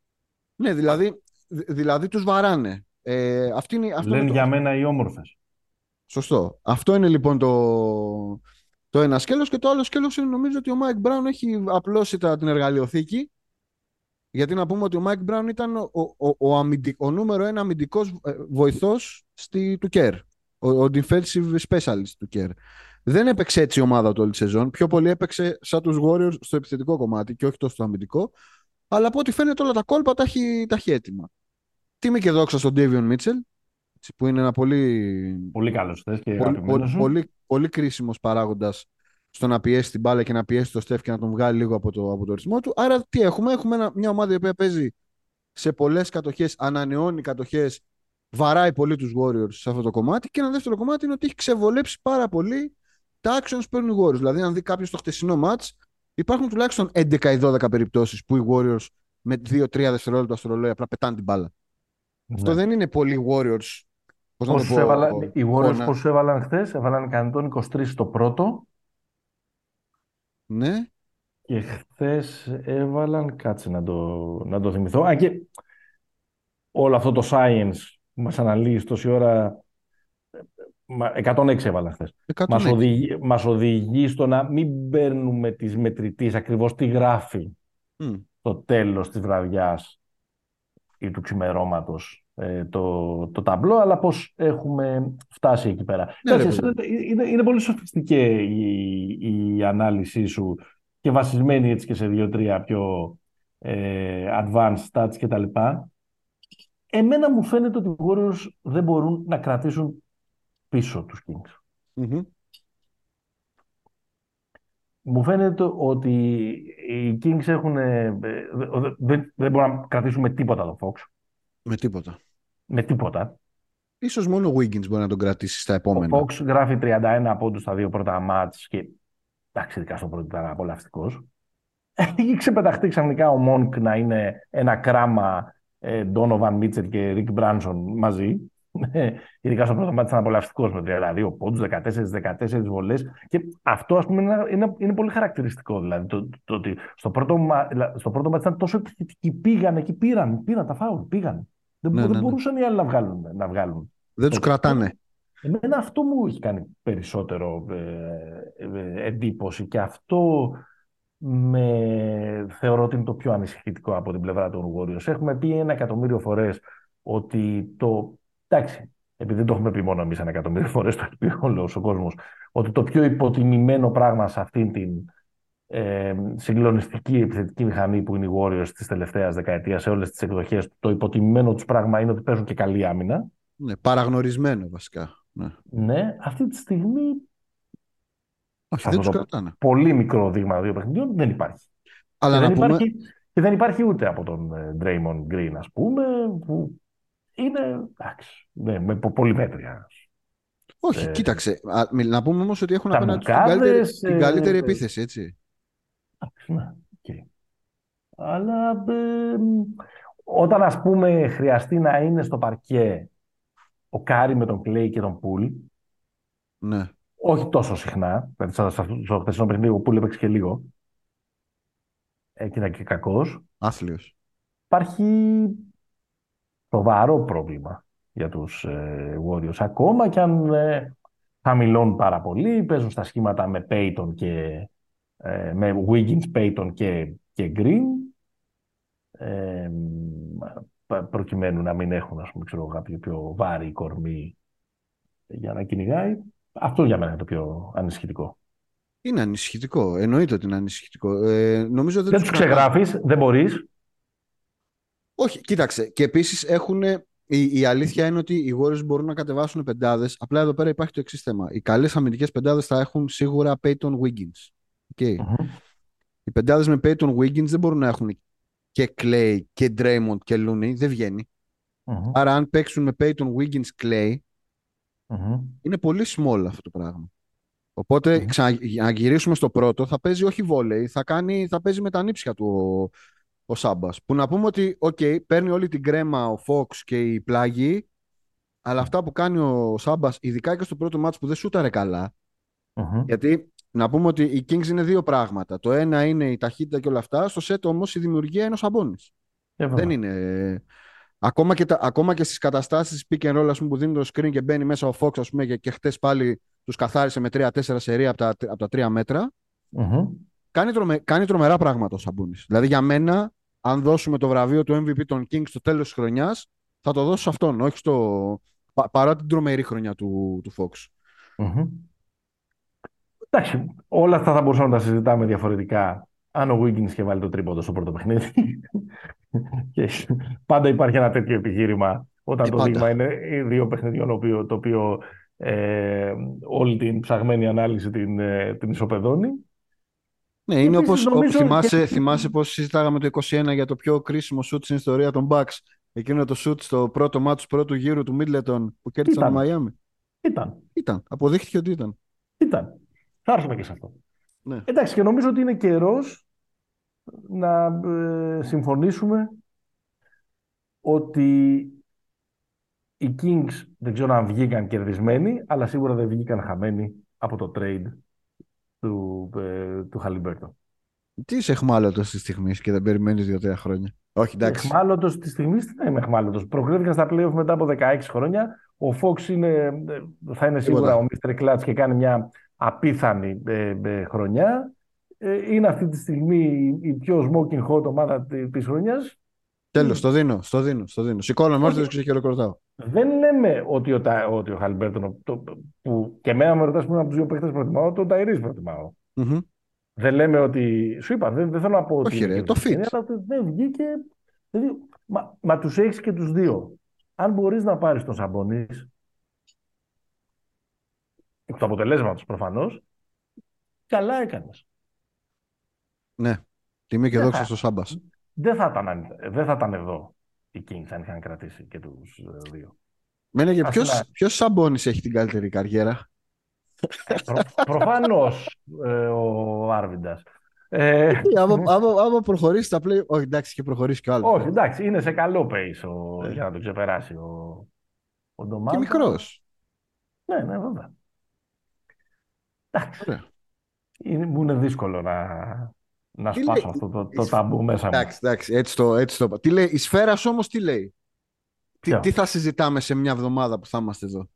Ναι, δηλαδή Δηλαδή τους βαράνε. Ε, αυτή είναι, αυτό Λένε για μένα οι όμορφες. Σωστό. Αυτό είναι λοιπόν το, το ένα σκέλος και το άλλο σκέλος είναι νομίζω ότι ο Μάικ Μπράουν έχει απλώσει τα, την εργαλειοθήκη γιατί να πούμε ότι ο Μάικ Μπράουν ήταν ο, ο, ο, ο, νούμερο ένα αμυντικός ε, βοηθός στη, του Κερ. Ο, ο defensive specialist του Κερ. Δεν έπαιξε έτσι η ομάδα του όλη τη σεζόν. Πιο πολύ έπαιξε σαν τους Warriors στο επιθετικό κομμάτι και όχι τόσο στο αμυντικό. Αλλά από ό,τι φαίνεται όλα τα κόλπα τα έχει, τα έχει έτοιμα. Τιμή και δόξα στον Ντέβιον Μίτσελ, που είναι ένα πολύ. Πολύ καλός και πολύ, πολύ, πολύ, πολύ κρίσιμος παράγοντας στο να πιέσει την μπάλα και να πιέσει το Στεφ και να τον βγάλει λίγο από το, από το ρυθμό του. Άρα τι έχουμε, έχουμε μια ομάδα η οποία παίζει σε πολλές κατοχές, ανανεώνει κατοχές, βαράει πολύ τους Warriors σε αυτό το κομμάτι. Και ένα δεύτερο κομμάτι είναι ότι έχει ξεβολέψει πάρα πολύ τα actions που παίρνουν οι Warriors. Δηλαδή, αν δει κάποιος το χτεσινό match, υπάρχουν τουλάχιστον 11 ή 12 περιπτώσεις που οι Warriors με 2-3 δευτερόλεπτα στο ρολόι απλά πετάνε την μπάλα. Ναι. Αυτό δεν είναι πολύ Warriors. Πώς να το πω, έβαλα, οι Warriors πώς έβαλαν χθες, έβαλαν 123 στο πρώτο. Ναι. Και χθες έβαλαν, κάτσε να το, να το θυμηθώ. Α, και όλο αυτό το science που μας αναλύεις τόση ώρα 106 έβαλαν χθες. Μας οδηγεί, μας οδηγεί στο να μην παίρνουμε τις μετρητής ακριβώς τι γράφει mm. το τέλος της βραδιάς ή του ξημερώματος ε, το, το ταμπλό, αλλά πώς έχουμε φτάσει εκεί πέρα. Ναι, είναι, είναι, πολύ σοφιστική η, η ανάλυση σου και βασισμένη έτσι και σε δύο-τρία πιο ε, advanced stats κτλ. Εμένα μου φαίνεται ότι οι Warriors δεν μπορούν να κρατήσουν πίσω τους Kings. Μου φαίνεται ότι οι Kings έχουν, ε, δεν, δεν μπορούν να κρατήσουν με τίποτα το Fox. Με τίποτα. Με τίποτα. Ίσως μόνο ο Wiggins μπορεί να τον κρατήσει στα επόμενα. Ο Fox γράφει 31 πόντους στα δύο πρώτα μάτς και εντάξει, ειδικά στο πρώτο ήταν απολαυστικός. Έχει ξεπεταχτεί ξαφνικά ο Μόνκ να είναι ένα κράμα Ντόνοβαν ε, Μίτσελ και Ρικ Μπράνσον μαζί. Ναι, ειδικά στο πρώτο μάτι ήταν απολαυστικός με 32 πόντους, 14-14 βολές. Και αυτό ας πούμε, είναι, είναι, πολύ χαρακτηριστικό. Δηλαδή, το, το, ότι στο πρώτο, στο πρώτο μάτι ήταν τόσο επιθετικοί. Πήγαν εκεί, πήραν, πήραν τα φάουλ, πήγαν. Δεν, Ναι, δεν ναι, ναι. μπορούσαν οι άλλοι να βγάλουν. Να βγάλουν. Δεν τους Το- κρατάνε. Εμένα αυτό μου έχει κάνει περισσότερο ε, ε, εντύπωση και αυτό με θεωρώ ότι είναι το πιο ανησυχητικό από την πλευρά των Warriors. Έχουμε πει ένα εκατομμύριο φορές ότι το... Εντάξει, επειδή δεν το έχουμε πει μόνο εμείς ένα εκατομμύριο φορές, το έχει πει όλος ο κόσμος, ότι το πιο υποτιμημένο πράγμα σε αυτήν την ε, συγκλονιστική επιθετική μηχανή που είναι οι Warriors της τελευταίας δεκαετίας σε όλες τις εκδοχές, το υποτιμημένο τους πράγμα είναι ότι παίζουν και καλή άμυνα. Ναι, παραγνωρισμένο βασικά. Ναι. Ναι, αυτή τη στιγμή Όχι, Αυτό δεν τους το- κρατάνε. πολύ μικρό δείγμα δύο παιχνιδιών δεν υπάρχει. Αλλά και, να δεν πούμε, υπάρχει και δεν υπάρχει ούτε από τον ε, Draymond Green, ας πούμε, που είναι, εντάξει, ναι, με πο- πολύ μέτρια. όχι, ε, κοίταξε. Α, μι- να πούμε όμως ότι έχουν τα απέναντι τους την μπουκάδες, καλύτερη, την καλύτερη ε, επίθεση, έτσι. Εντάξει, ναι, οκ. Αλλά ε, μ, όταν, ας πούμε, χρειαστεί να είναι στο παρκέ ο Κάρι με τον Κλέη και τον Πουλ, Ναι. όχι τόσο συχνά, δηλαδή σε αυτό- στο χθεσινό παιχνίδι ο Πουλ έπαιξε και λίγο, ε, και ήταν και κακός, Άθλιος. υπάρχει σοβαρό πρόβλημα για τους ε, Warriors. Ακόμα και αν ε, χαμηλώνουν πάρα πολύ, παίζουν στα σχήματα με Payton και ε, με Wiggins, Payton και, και Green ε, π- προκειμένου να μην έχουν ας πούμε, ξέρω, εγώ, κάποιο πιο βάρη κορμί για να κυνηγάει. Αυτό για μένα είναι το πιο ανησυχητικό. Είναι ανησυχητικό. Εννοείται ότι είναι ανησυχητικό. Ε, νομίζω δεν, Δεν τους τους κρατάνε. ξεγράφεις, δεν μπορείς. Όχι, κοίταξε. Και επίσης έχουν. Η, η αλήθεια είναι ότι οι Warriors μπορούν να κατεβάσουν πεντάδες. Απλά εδώ πέρα υπάρχει το εξής θέμα. Οι καλές αμυντικές πεντάδες θα έχουν σίγουρα Peyton Wiggins. Okay. Μμμ. Οι πεντάδες με Peyton Wiggins δεν μπορούν να έχουν και Clay και Draymond και Looney. Δεν βγαίνει. Μμμ. Άρα, αν παίξουν με Peyton Wiggins Clay, Μμμ. είναι πολύ small αυτό το πράγμα. Οπότε, Μμμ. ξανα, για να γυρίσουμε στο πρώτο, θα παίζει όχι βόλεϊ, θα, κάνει, θα παίζει με τα νύψια του ο, ο Σάμπας. Που να πούμε ότι, OK, παίρνει όλη την κρέμα ο Fox και η πλάγη, αλλά αυτά που κάνει ο Σάμπας, ειδικά και στο πρώτο μάτσο που δεν σούταρε καλά, Μμμ. γιατί να πούμε ότι οι Kings είναι δύο πράγματα. Το ένα είναι η ταχύτητα και όλα αυτά, στο set όμως η δημιουργία είναι ο Σαμπόνι. Ε, βέβαια. Δεν είναι. Ακόμα και, τα, ακόμα και στις καταστάσεις pick and roll ας πούμε, που δίνει το screen και μπαίνει μέσα ο Fox ας πούμε, και, και χτες πάλι τους καθάρισε με 3-4 σερία από τα, από τα 3 μέτρα Μμμ. κάνει, τρομε, κάνει τρομερά πράγματα ο Σαμπούνης. Δηλαδή για μένα αν δώσουμε το βραβείο του MVP των Kings στο τέλος της χρονιάς θα το δώσω σε αυτόν, όχι στο, πα, παρά την τρομερή χρονιά του, του Fox. Μμμ. Εντάξει, όλα αυτά θα μπορούσαμε να τα συζητάμε διαφορετικά αν ο Wiggins είχε βάλει το τρίποντο στο πρώτο παιχνίδι. και πάντα υπάρχει ένα τέτοιο επιχείρημα όταν Ε, το πάντα. δείγμα είναι δύο παιχνιδιών το οποίο, το οποίο ε, όλη την ψαγμένη ανάλυση την, ε, την ισοπεδώνει. Ναι, είναι Επίσης, όπως ο- νομίζω θυμάσαι, και- θυμάσαι πως συζητάγαμε το 21 για το πιο κρίσιμο shoot στην ιστορία των Bucks. Εκείνο το shoot στο πρώτο μάτσο του πρώτου γύρου του Middleton που κέρδισαν Ήταν. το Miami. Ήταν, Ήταν. Αποδείχθηκε ότι ήταν. ήταν. Θα έρθουμε και σε αυτό. Ναι. Εντάξει, και νομίζω ότι είναι καιρός να ε, συμφωνήσουμε ότι οι Kings δεν ξέρω αν βγήκαν κερδισμένοι, αλλά σίγουρα δεν βγήκαν χαμένοι από το trade του, ε, του Halliburton. Τι είσαι εχμάλωτος της στιγμής και δεν περιμένεις δύο-τρία χρόνια; Όχι, εντάξει. Εχμάλωτος της στιγμής τι θα είμαι εχμάλωτος. Προκρίθηκαν στα playoff μετά από 16 χρόνια. Ο Fox είναι, ε, θα είναι σίγουρα ο Mr. Clutch και κάνει μια απίθανη ε, ε, χρονιά. Ε, είναι αυτή τη στιγμή η πιο smoking hot ομάδα τη της χρονιάς. Τέλος, το δίνω, στο δίνω, στο δίνω. Σηκώνω με Όχι. και χειροκροτάω. Δεν λέμε ότι ο, Τα- ότι ο Halliburton, το, που και εμένα με ρωτάς που είναι από τους δύο παίχτες προτιμάω, τον Tyrese προτιμάω. Μμμ. Δεν λέμε ότι. Σου είπα, δεν, δεν θέλω να πω ότι. Όχι, ρε, είναι το κερδισμένη, fit. Αλλά ότι δεν βγήκε. Δηλαδή, μα μα τους έχεις και τους δύο. Αν μπορείς να πάρεις τον Σαμπονί. Εκ του αποτελέσματος προφανώς. Καλά έκανες. Ναι. Τιμή και Δεν δόξα θα- στο Σάμπας. Δεν, θα ήταν, αν- δεν θα ήταν εδώ οι Kings αν είχαν κρατήσει και τους δύο. Μένε και Ας ποιο πούμε- ποιος Σαμπόνις έχει την καλύτερη καριέρα; Προ, Προφανώς ο Άρβιντας. Ε, άμα, άμα, άμα προχωρήσεις τα play. Όχι, εντάξει, και προχωρήσεις κι άλλος. όχι, εντάξει, είναι σε καλό pace ο, Ε. για να το ξεπεράσει ο, ο Και Ντομάντα. μικρός. Ναι, ναι, βέβαια. Εντάξει. Ωραία. Είναι, μου είναι δύσκολο να, να Τι σπάσω λέει- αυτό το, το ταμπού μέσα μου. Εντάξει, εντάξει, έτσι το, έτσι το. Τι λέει, η σφαίρα όμως τι λέει; Τι, τι θα συζητάμε σε μια εβδομάδα που θα είμαστε εδώ;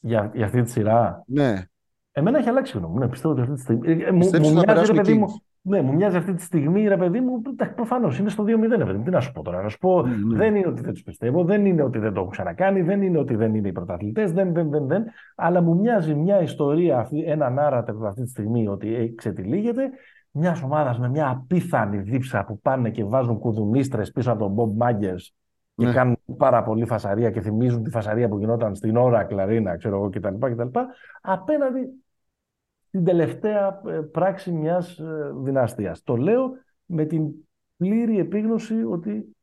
Για, για αυτή τη σειρά; Ναι. Εμένα έχει αλλάξει γνώμη. Ναι, πιστεύω ότι αυτή τη στιγμή. Ε, μου, μου μοιάζει, ρε παιδί μου, ναι, μου μοιάζει αυτή τη στιγμή, ρε παιδί μου, προφανώς είναι στο 2-0, ρε παιδί μου. Τι να σου πω τώρα. Να σου πω, ναι, ναι. δεν είναι ότι δεν τους πιστεύω, δεν είναι ότι δεν το έχουν ξανακάνει, δεν είναι ότι δεν είναι οι πρωταθλητές, δεν, δεν, δεν, δεν. Αλλά μου μοιάζει μια ιστορία, αυτή, ένα narrative αυτή τη στιγμή ότι ξετυλίγεται μιας ομάδας με μια απίθανη δίψα που πάνε και βάζουν κουδουνίστρες πίσω από τον Bob Maggers και ναι. κάνουν πάρα πολύ φασαρία και θυμίζουν τη φασαρία που γινόταν στην ώρα Κλαρίνα, ξέρω εγώ κτλ. κτλ απέναντι στην τελευταία ε, πράξη μιας ε, δυναστείας. Το λέω με την πλήρη επίγνωση ότι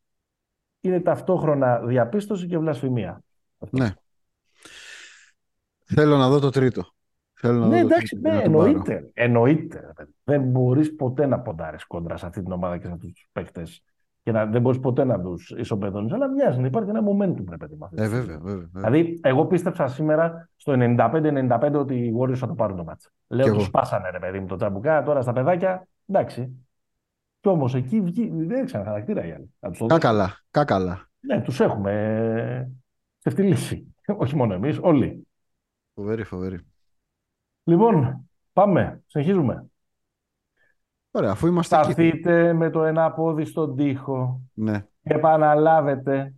είναι ταυτόχρονα διαπίστωση και βλασφημία. Ναι. Θέλω να δω το τρίτο. Θέλω να ναι, εντάξει, ναι, εννοείται. εννοείται. Δεν μπορείς ποτέ να ποντάρεις κόντρα σε αυτή την ομάδα και σε αυτούς τους παίκτες και να, δεν μπορείς ποτέ να τους ισοπεδώνεις. Αλλά μοιάζει να υπάρχει ένα momentum πρέπει να ε, βέβαια, βέβαια, Δηλαδή, εγώ πίστεψα σήμερα στο 95-95 ότι οι Warriors θα το πάρουν το μάτσα. Λέω τους σπάσανε ρε παιδί μου το τσαμπουκά, τώρα στα παιδάκια. Εντάξει. Κι όμως εκεί βγει, δεν έξανα χαρακτήρα οι άλλοι. Κάκαλα. Κάκαλα. Ναι, τους έχουμε σε αυτή τη λύση. Όχι μόνο εμείς, όλοι. Φοβερή, φοβερή. Λοιπόν, πάμε. Συνεχίζουμε. Ωραία, αφού είμαστε Σταθείτε με το ένα πόδι στον τοίχο. Ναι. Επαναλάβετε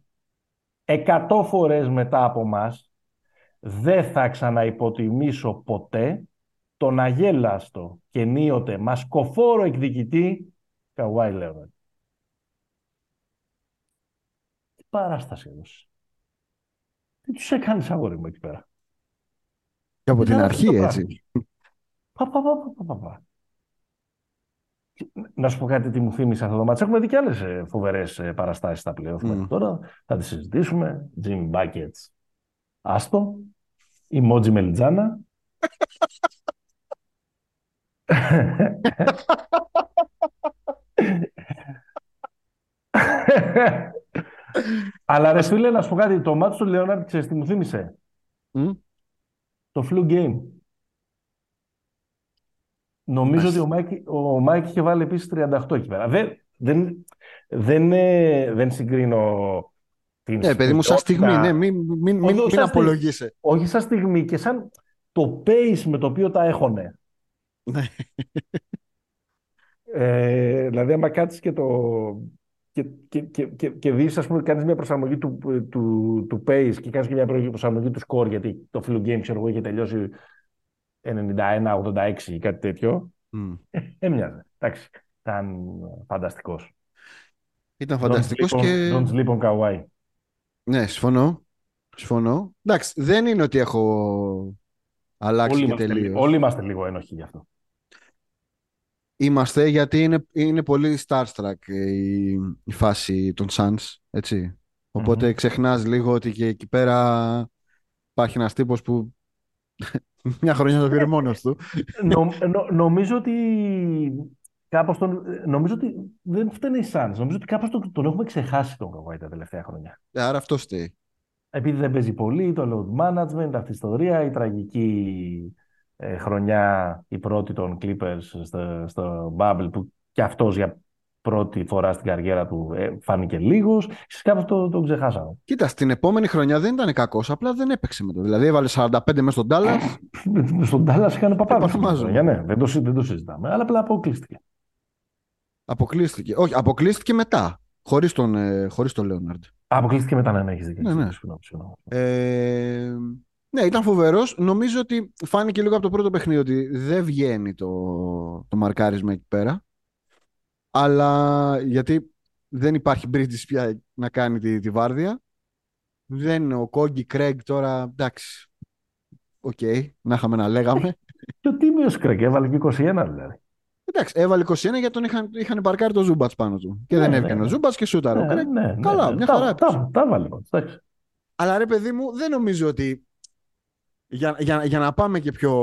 εκατό φορές μετά από μας δεν θα ξαναυποτιμήσω ποτέ τον αγέλαστο και νίωτε μασκοφόρο εκδικητή Καουάι Λέοναρντ. Τι παράσταση έδωσε. Τι τους έκανες αγόρι μου εκεί πέρα. Και από την αρχή έτσι. Πα, πα, πα, πα, πα. Να σου πω κάτι τι μου θύμισε αυτό το μάτσο. Έχουμε δει και άλλες φοβερές παραστάσεις στα πλέον. Τώρα θα τις συζητήσουμε. Jim Buckets. Άστο. Η Μότζι Μελιτζάνα. Αλλά ρε φίλε, να σου πω κάτι. Το ματς του Λεωνάρντ, ξέρεις τι μου θύμισε; Το flu game. Νομίζω ότι ο Μάικ, ο Μάικ είχε βάλει επίσης 38 εκεί πέρα. Δεν, δεν, δεν, ε, δεν συγκρίνω την Ναι, παιδί μου, σαν στιγμή, ναι, μην, μην, μην, μην απολογείσαι. Όχι σαν στιγμή και σαν το pace με το οποίο τα έχωνε. Ναι. Ε, δηλαδή, άμα κάτσεις και το. Και, και, και, και, και δεις, ας πούμε, κάνεις μια προσαρμογή του, του, του pace και κάνεις και μια προσαρμογή του score, γιατί το flu game, ξέρω εγώ, είχε τελειώσει 91-86 ή κάτι τέτοιο. Mm. Έμοιαζε. Εντάξει. Ήταν φανταστικός. Ήταν φανταστικός και. Don't sleep on Kawhi. Ναι, συμφωνώ. Συμφωνώ. Εντάξει, δεν είναι ότι έχω αλλάξει όλοι και τελείως. Όλοι είμαστε λίγο ένοχοι γι' αυτό. Είμαστε γιατί είναι, είναι πολύ starstruck η, η φάση των Suns, έτσι. Οπότε mm-hmm. ξεχνάς λίγο ότι και εκεί πέρα υπάρχει ένας τύπος που μια χρονιά το πήρε μόνος του. Νο, νο, νομίζω ότι κάπως τον, νομίζω ότι δεν φταίνει οι Suns. Νομίζω ότι κάπως τον, τον έχουμε ξεχάσει τον Καβάη τα τελευταία χρόνια. Άρα αυτό στέει. Επειδή δεν παίζει πολύ, το load management, αυτή η ιστορία, η τραγική ε, χρονιά, η πρώτη των Clippers στο, στο Bubble, που και αυτός για πρώτη φορά στην καριέρα του ε, φάνηκε λίγος. Ίσως κάπως το, το ξεχάσαμε. Κοίτα, στην επόμενη χρονιά δεν ήταν κακός, απλά δεν έπαιξε με το. Δηλαδή έβαλε 45 μέσα στον Τάλλας. στον Τάλλας είχαν παπάδες. Ναι, δεν το, δεν το συζητάμε. Αλλά απλά αποκλείστηκε. Αποκλείστηκε. Όχι, αποκλείστηκε μετά. Χωρίς τον, ε, χωρίς τον Λέοναρντ. Αποκλείστηκε μετά, ναι, ναι έχεις δίκιο. Ναι, ναι. Ε, ναι, ήταν φοβερός. Νομίζω ότι φάνηκε λίγο από το πρώτο παιχνίδι ότι δεν βγαίνει το, το μαρκάρισμα εκεί πέρα αλλά γιατί δεν υπάρχει Bridges πια να κάνει τη, τη βάρδια. Δεν Οκόγκι Κρέγκ τώρα, εντάξει, ok, okay, να είχαμε να λέγαμε. Και ο Τίμιος Κρέγκ έβαλε και 21 δηλαδή. Εντάξει, έβαλε 21 γιατί τον είχαν, είχαν παρκάρει το Ζούμπατς πάνω του. Και ναι, δεν έβγαινε ναι, ο Ζούμπατς και σούταρε ναι, ο Κρέγκ. Ναι, ναι, Καλά, μια χαρά. Τα, τα, βάλε Αλλά ρε παιδί μου, δεν νομίζω ότι για, για, για να πάμε και πιο,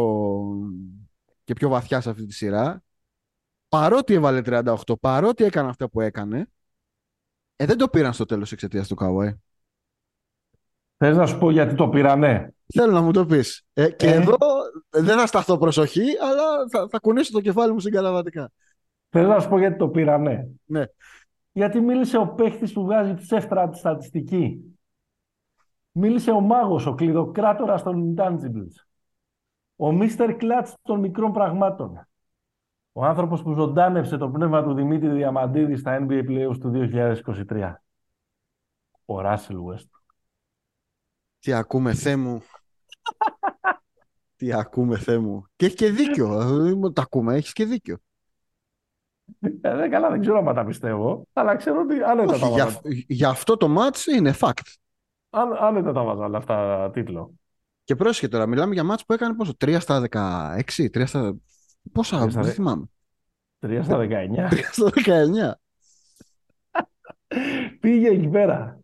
και πιο βαθιά σε αυτή τη σειρά, παρότι έβαλε 38, παρότι έκανε αυτά που έκανε, ε, δεν το πήραν στο τέλος εξαιτίας του Καουάι. Θες να σου πω γιατί το πήρανε; Θέλω να μου το πεις. Ε, και ε. εδώ δεν θα σταθώ προσοχή, αλλά θα, θα κουνήσω το κεφάλι μου συγκαταβατικά. Θες να σου πω γιατί το πήρανε; Ναι. Γιατί μίλησε ο παίχτης που βγάζει ψεύτρα τη στατιστική. Μίλησε ο μάγος, ο κλειδοκράτορας των Intangibles. Ο Μίστερ Κλάτς των μικρών πραγμάτων. Ο άνθρωπος που ζωντάνευσε το πνεύμα του Δημήτρη Διαμαντίδη στα NBA Playoffs του 2023. Ο Ράσελ West. Τι ακούμε, Θεέ μου. Τι ακούμε, Θεέ μου. Και έχει και δίκιο. Ε, τα ακούμε, έχεις και δίκιο. Ε, καλά, δεν ξέρω αν τα πιστεύω, αλλά ξέρω ότι άνετα τα βάζα. Για, για αυτό το match είναι fact. Αν, άνετα τα βάζα όλα αυτά τίτλο. Και πρόσχε τώρα, μιλάμε για match που έκανε πόσο, 3 στα 16, 3 στα... Πόσα, δεν θυμάμαι. 3 στα 19. 3 στα 19. Πήγε εκεί πέρα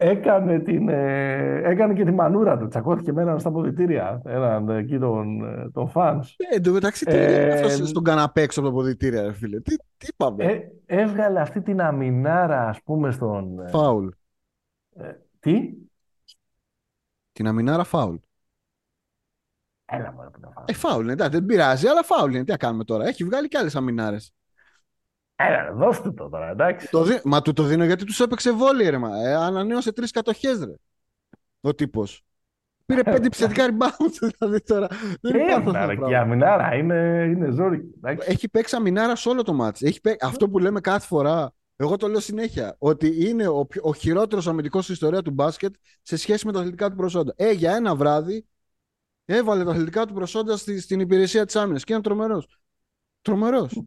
έκανε, την, ε, έκανε και τη μανούρα του. Τσακώθηκε με έναν στα ποδητήρια, έναν εκεί τον, ε, τον φανς. Ε, εν τω μεταξύ, τι ε, αυτός στον καναπέ έξω από τα ποδητήρια, ρε φίλε; Τι, τι είπαμε; Ε, έβγαλε αυτή την αμινάρα, ας πούμε, στον... Ε, φάουλ. Ε, τι; Την αμινάρα φάουλ. Έλα μόνο που φάουλ. Ε, φάουλ, ναι, εντάξει, δεν πειράζει, αλλά φάουλ είναι. Τι να κάνουμε τώρα. Έχει βγάλει και άλλες αμινάρες. Έλα, δώσ' του το τώρα, εντάξει. Το δι... Μα του το δίνω γιατί τους έπαιξε βόλιο, ρε. Ε, ανανέωσε τρεις κατοχές, ρε. Ο τύπος. Πήρε πέντε επιθετικά rebound, δηλαδή τώρα. Δεν υπάρχει Και αμινάρα είναι, είναι ζόρι. Έχει παίξει αμινάρα σε όλο το μάτι. Έχει παί... Αυτό που λέμε κάθε φορά, εγώ το λέω συνέχεια, ότι είναι ο, ο χειρότερος αμυντικός στην ιστορία του μπάσκετ σε σχέση με τα αθλητικά του προσόντα. Ε, για ένα βράδυ έβαλε τα αθλητικά του προσόντα στη, στην υπηρεσία της άμυνας και είναι τρομερός. Τρομερός.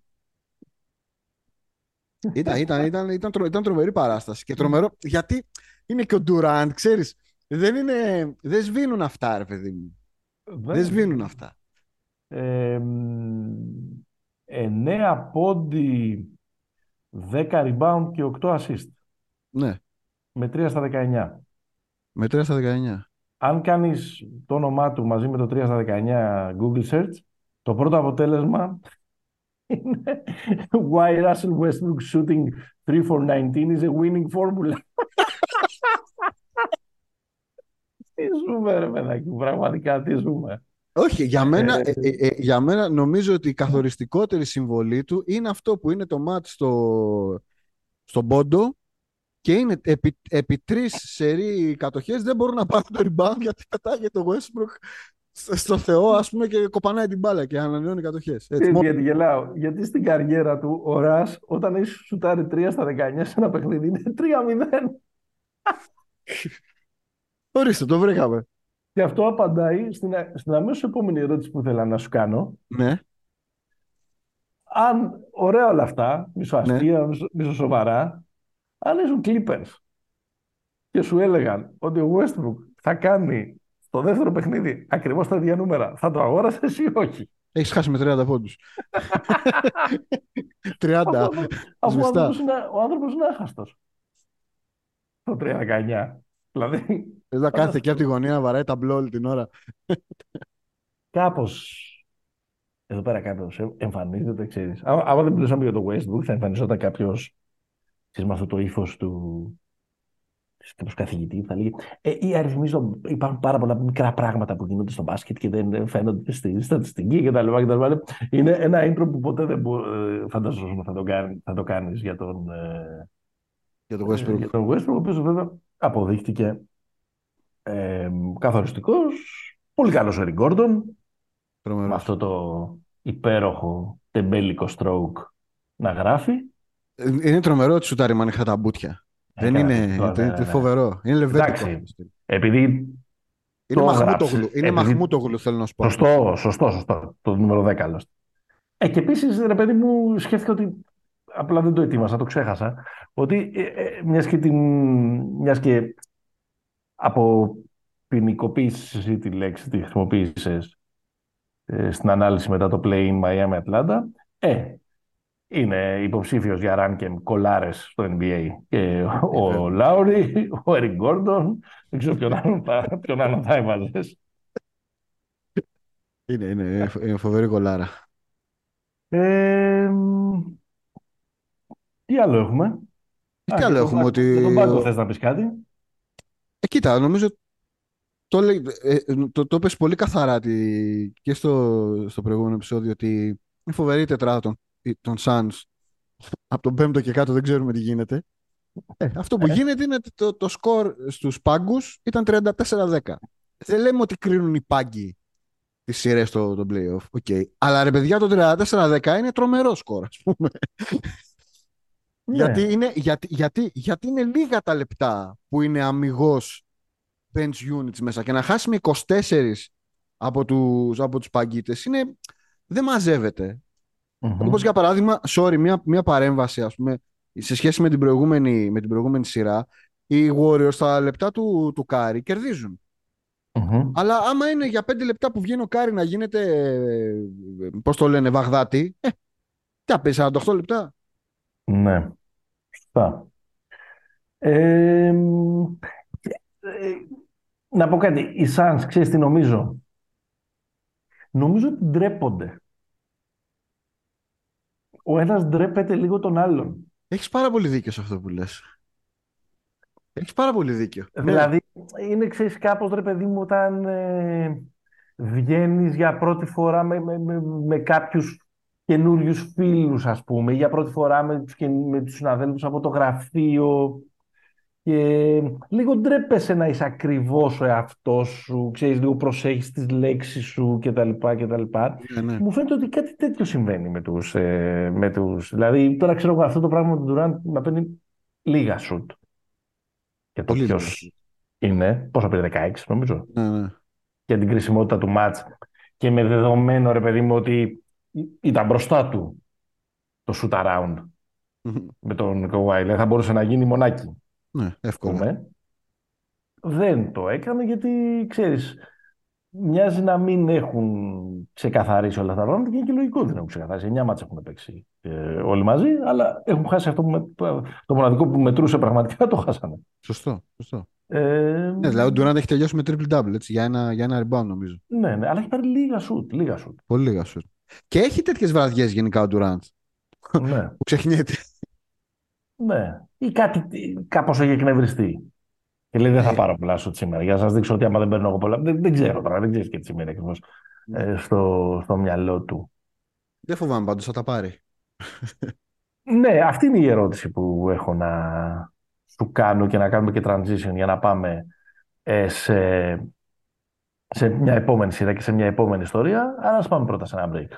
Ήταν, ήταν, ήταν, ήταν, ήταν τρομερή παράσταση. Και τρομερό, γιατί είναι και ο Ντουράντ, ξέρεις, δεν, είναι, δεν σβήνουν αυτά, ρε παιδί μου. Δεν σβήνουν αυτά. Ε, 9 πόντι, 10 rebound και 8 assist. Ναι. Με 3 στα 19. Με 3 στα 19. Αν κάνεις το όνομά του μαζί με το 3 στα 19 Google Search, το πρώτο αποτέλεσμα είναι Why Russell Westbrook shooting 3 for 19 is a winning formula. τι ζούμε ρε παιδάκι, πραγματικά τι ζούμε. Όχι, για μένα, ε, ε, ε, για μένα νομίζω ότι η καθοριστικότερη συμβολή του είναι αυτό που είναι το μάτι στο, στον πόντο και είναι επί, επί τρεις σερή κατοχές δεν μπορούν να πάρουν το rebound γιατί πετάγεται το Westbrook στο Θεό, ας πούμε, και κοπανάει την μπάλα και ανανεώνει κατοχές. Γιατί γελάω. Γιατί στην καριέρα του ο Ρά, όταν έχει σουτάρει 3 στα 19 σε ένα παιχνίδι, είναι 3-0. Ορίστε, το βρήκαμε. Και αυτό απαντάει στην, στην αμέσως επόμενη ερώτηση που ήθελα να σου κάνω. Ναι. Αν ωραία όλα αυτά, μισοαστεία, ναι. μισο σοβαρά, αν ήσουν Clippers και σου έλεγαν ότι ο Westbrook θα κάνει το δεύτερο παιχνίδι ακριβώς τα ίδια νούμερα. Θα το αγόρασες ή όχι; Έχεις χάσει με 30 πόντους. 30. Αφού ο άνθρωπο είναι άχαστος. Το 3-19. Δηλαδή. Δεν θα κάθεται και από τη γωνία να βαράει ταμπλό όλη την ώρα. Κάπως. Εδώ πέρα κάπως εμφανίζεται, ξέρεις. Άμα δεν μιλούσαμε για το Westbrook, θα εμφανιζόταν κάποιος με αυτό το ύφος του κάποιο καθηγητή θα λέγει. Ε, οι αριθμοί υπάρχουν πάρα πολλά μικρά πράγματα που γίνονται στο μπάσκετ και δεν φαίνονται στη στατιστική κτλ. Είναι ένα intro που ποτέ δεν ε, φανταζόσουν θα το, κάνει, θα το κάνεις για τον, ε, για τον Westbrook. Για τον Westbrook, ο οποίος βέβαια αποδείχτηκε ε, καθοριστικός, πολύ καλός ο Γκόρντον, με αυτό το υπέροχο τεμπέλικο stroke να γράφει. Ε, είναι τρομερό ότι σου τα ρημάνει τα μπουτια. Δεν είναι, είναι ναι, ναι. φοβερό. Είναι λεβέντικο. επειδή είναι μαχμούτογλου, είναι μαχμούτογλου, θέλω να σου πω. Σωστό, σωστό, σωστό. Το νούμερο 10 άλλωστε. Ε, και επίσης, ρε παιδί μου, σκέφτηκα ότι. Απλά δεν το ετοίμασα, το ξέχασα. Ότι ε, ε, μιας, και την, μιας και από ποινικοποίηση τη λέξη τη χρησιμοποίησες ε, στην ανάλυση μετά το play in Miami Atlanta. Ε, είναι υποψήφιος για Ράνκεμ κολάρες στο NBA. Και ο Λάουρι, ο Έρικ Γκόρντον, δεν ξέρω ποιον άλλο θα, ποιον άλλο θα έβαζες. Είναι, είναι, είναι φοβερή κολάρα. Ε, τι άλλο έχουμε; Τι άλλο έχουμε, ότι... Για τον πάγκο θες να πεις κάτι; Ε, κοίτα, νομίζω το, ε, το, το πες πολύ καθαρά και στο, στο προηγούμενο επεισόδιο ότι είναι φοβερή η τετράδα των των Suns από τον πέμπτο και κάτω δεν ξέρουμε τι γίνεται. Ε, αυτό που γίνεται είναι ότι το, το σκορ στους πάγκους ήταν 34-10. Δεν λέμε ότι κρίνουν οι πάγκοι τις σειρές στο, το playoff. Okay. Αλλά ρε παιδιά το 34-10 είναι τρομερό σκορ ας πούμε. Ναι. γιατί, είναι, γιατί, γιατί, γιατί είναι λίγα τα λεπτά που είναι αμυγός bench units μέσα και να χάσει με 24 από τους, από τους παγκίτες είναι, δεν μαζεύεται. Mm-hmm. Όπως για παράδειγμα, sorry, μια, μια παρέμβαση ας πούμε, σε σχέση με την προηγούμενη, με την προηγούμενη σειρά, οι Warriors στα λεπτά του, του Κάρι κερδίζουν. Mm-hmm. Αλλά άμα είναι για πέντε λεπτά που βγαίνει ο Κάρι να γίνεται, πώς το λένε, Βαγδάτη, ε, τι να παίξει, 48 λεπτά. Ναι, σωστά. Ε, να πω κάτι, οι Suns, ξέρεις τι νομίζω; Νομίζω ότι ντρέπονται. Ο ένας ντρέπεται λίγο τον άλλον. Έχεις πάρα πολύ δίκιο σε αυτό που λες. Έχεις πάρα πολύ δίκιο. Δηλαδή, είναι ξέρεις κάπως ρε παιδί μου όταν ε, βγαίνεις για πρώτη φορά με, με, με, με κάποιους καινούριους φίλους ας πούμε, για πρώτη φορά με τους, με τους συναδέλφους από το γραφείο και λίγο ντρέπεσαι να είσαι ακριβώς ο εαυτός σου, ξέρεις, λίγο προσέχεις τις λέξεις σου κτλ. κτλ. Ναι, ναι. Μου φαίνεται ότι κάτι τέτοιο συμβαίνει με τους. Ε, με τους. Δηλαδή, τώρα ξέρω εγώ αυτό το πράγμα με τον Ντουράντ να παίρνει λίγα σουτ. Και το ποιος είναι, πόσο πήρε 16 νομίζω. Ναι, ναι. Και την κρισιμότητα του μάτς. Και με δεδομένο ρε παιδί μου ότι ήταν μπροστά του το shoot around με τον Κοουάι. θα μπορούσε να γίνει μονάκι. Ναι, εύκολα. Δεν το έκανε γιατί, ξέρεις, μοιάζει να μην έχουν ξεκαθαρίσει όλα αυτά τα πράγματα και είναι και λογικό δεν έχουν ξεκαθαρίσει. Εννιά μάτια έχουν παίξει ε, όλοι μαζί, αλλά έχουν χάσει αυτό που με, το μοναδικό που μετρούσε πραγματικά το χάσανε. Σωστό. σωστό. Ε, ναι, δηλαδή ο Ντουράντ έχει τελειώσει με triple double έτσι, για, ένα, για ένα rebound νομίζω. Ναι, ναι, αλλά έχει πάρει λίγα σουτ. Λίγα σουτ. Πολύ λίγα σουτ. Και έχει τέτοιες βραδιές γενικά ο Ντουράντς. Ναι. που ξεχνιέται. Ναι. Ή κάτι κάπως έχει εκνευριστεί. Και λέει δεν θα ε. πάρω πολλά σου σήμερα. Για να σας δείξω ότι άμα δεν παίρνω εγώ πολλά. Δεν, δεν ξέρω τώρα, δεν ξέρεις και τι σημαίνει ακριβώς ναι. ε, στο, στο μυαλό του. Δεν φοβάμαι πάντως, θα τα πάρει. ναι, αυτή είναι η ερώτηση που έχω να σου κάνω και να κάνουμε και transition για να πάμε ε, σε, σε μια επόμενη σειρά και σε μια επόμενη ιστορία. Άρα ας πάμε πρώτα σε ένα break.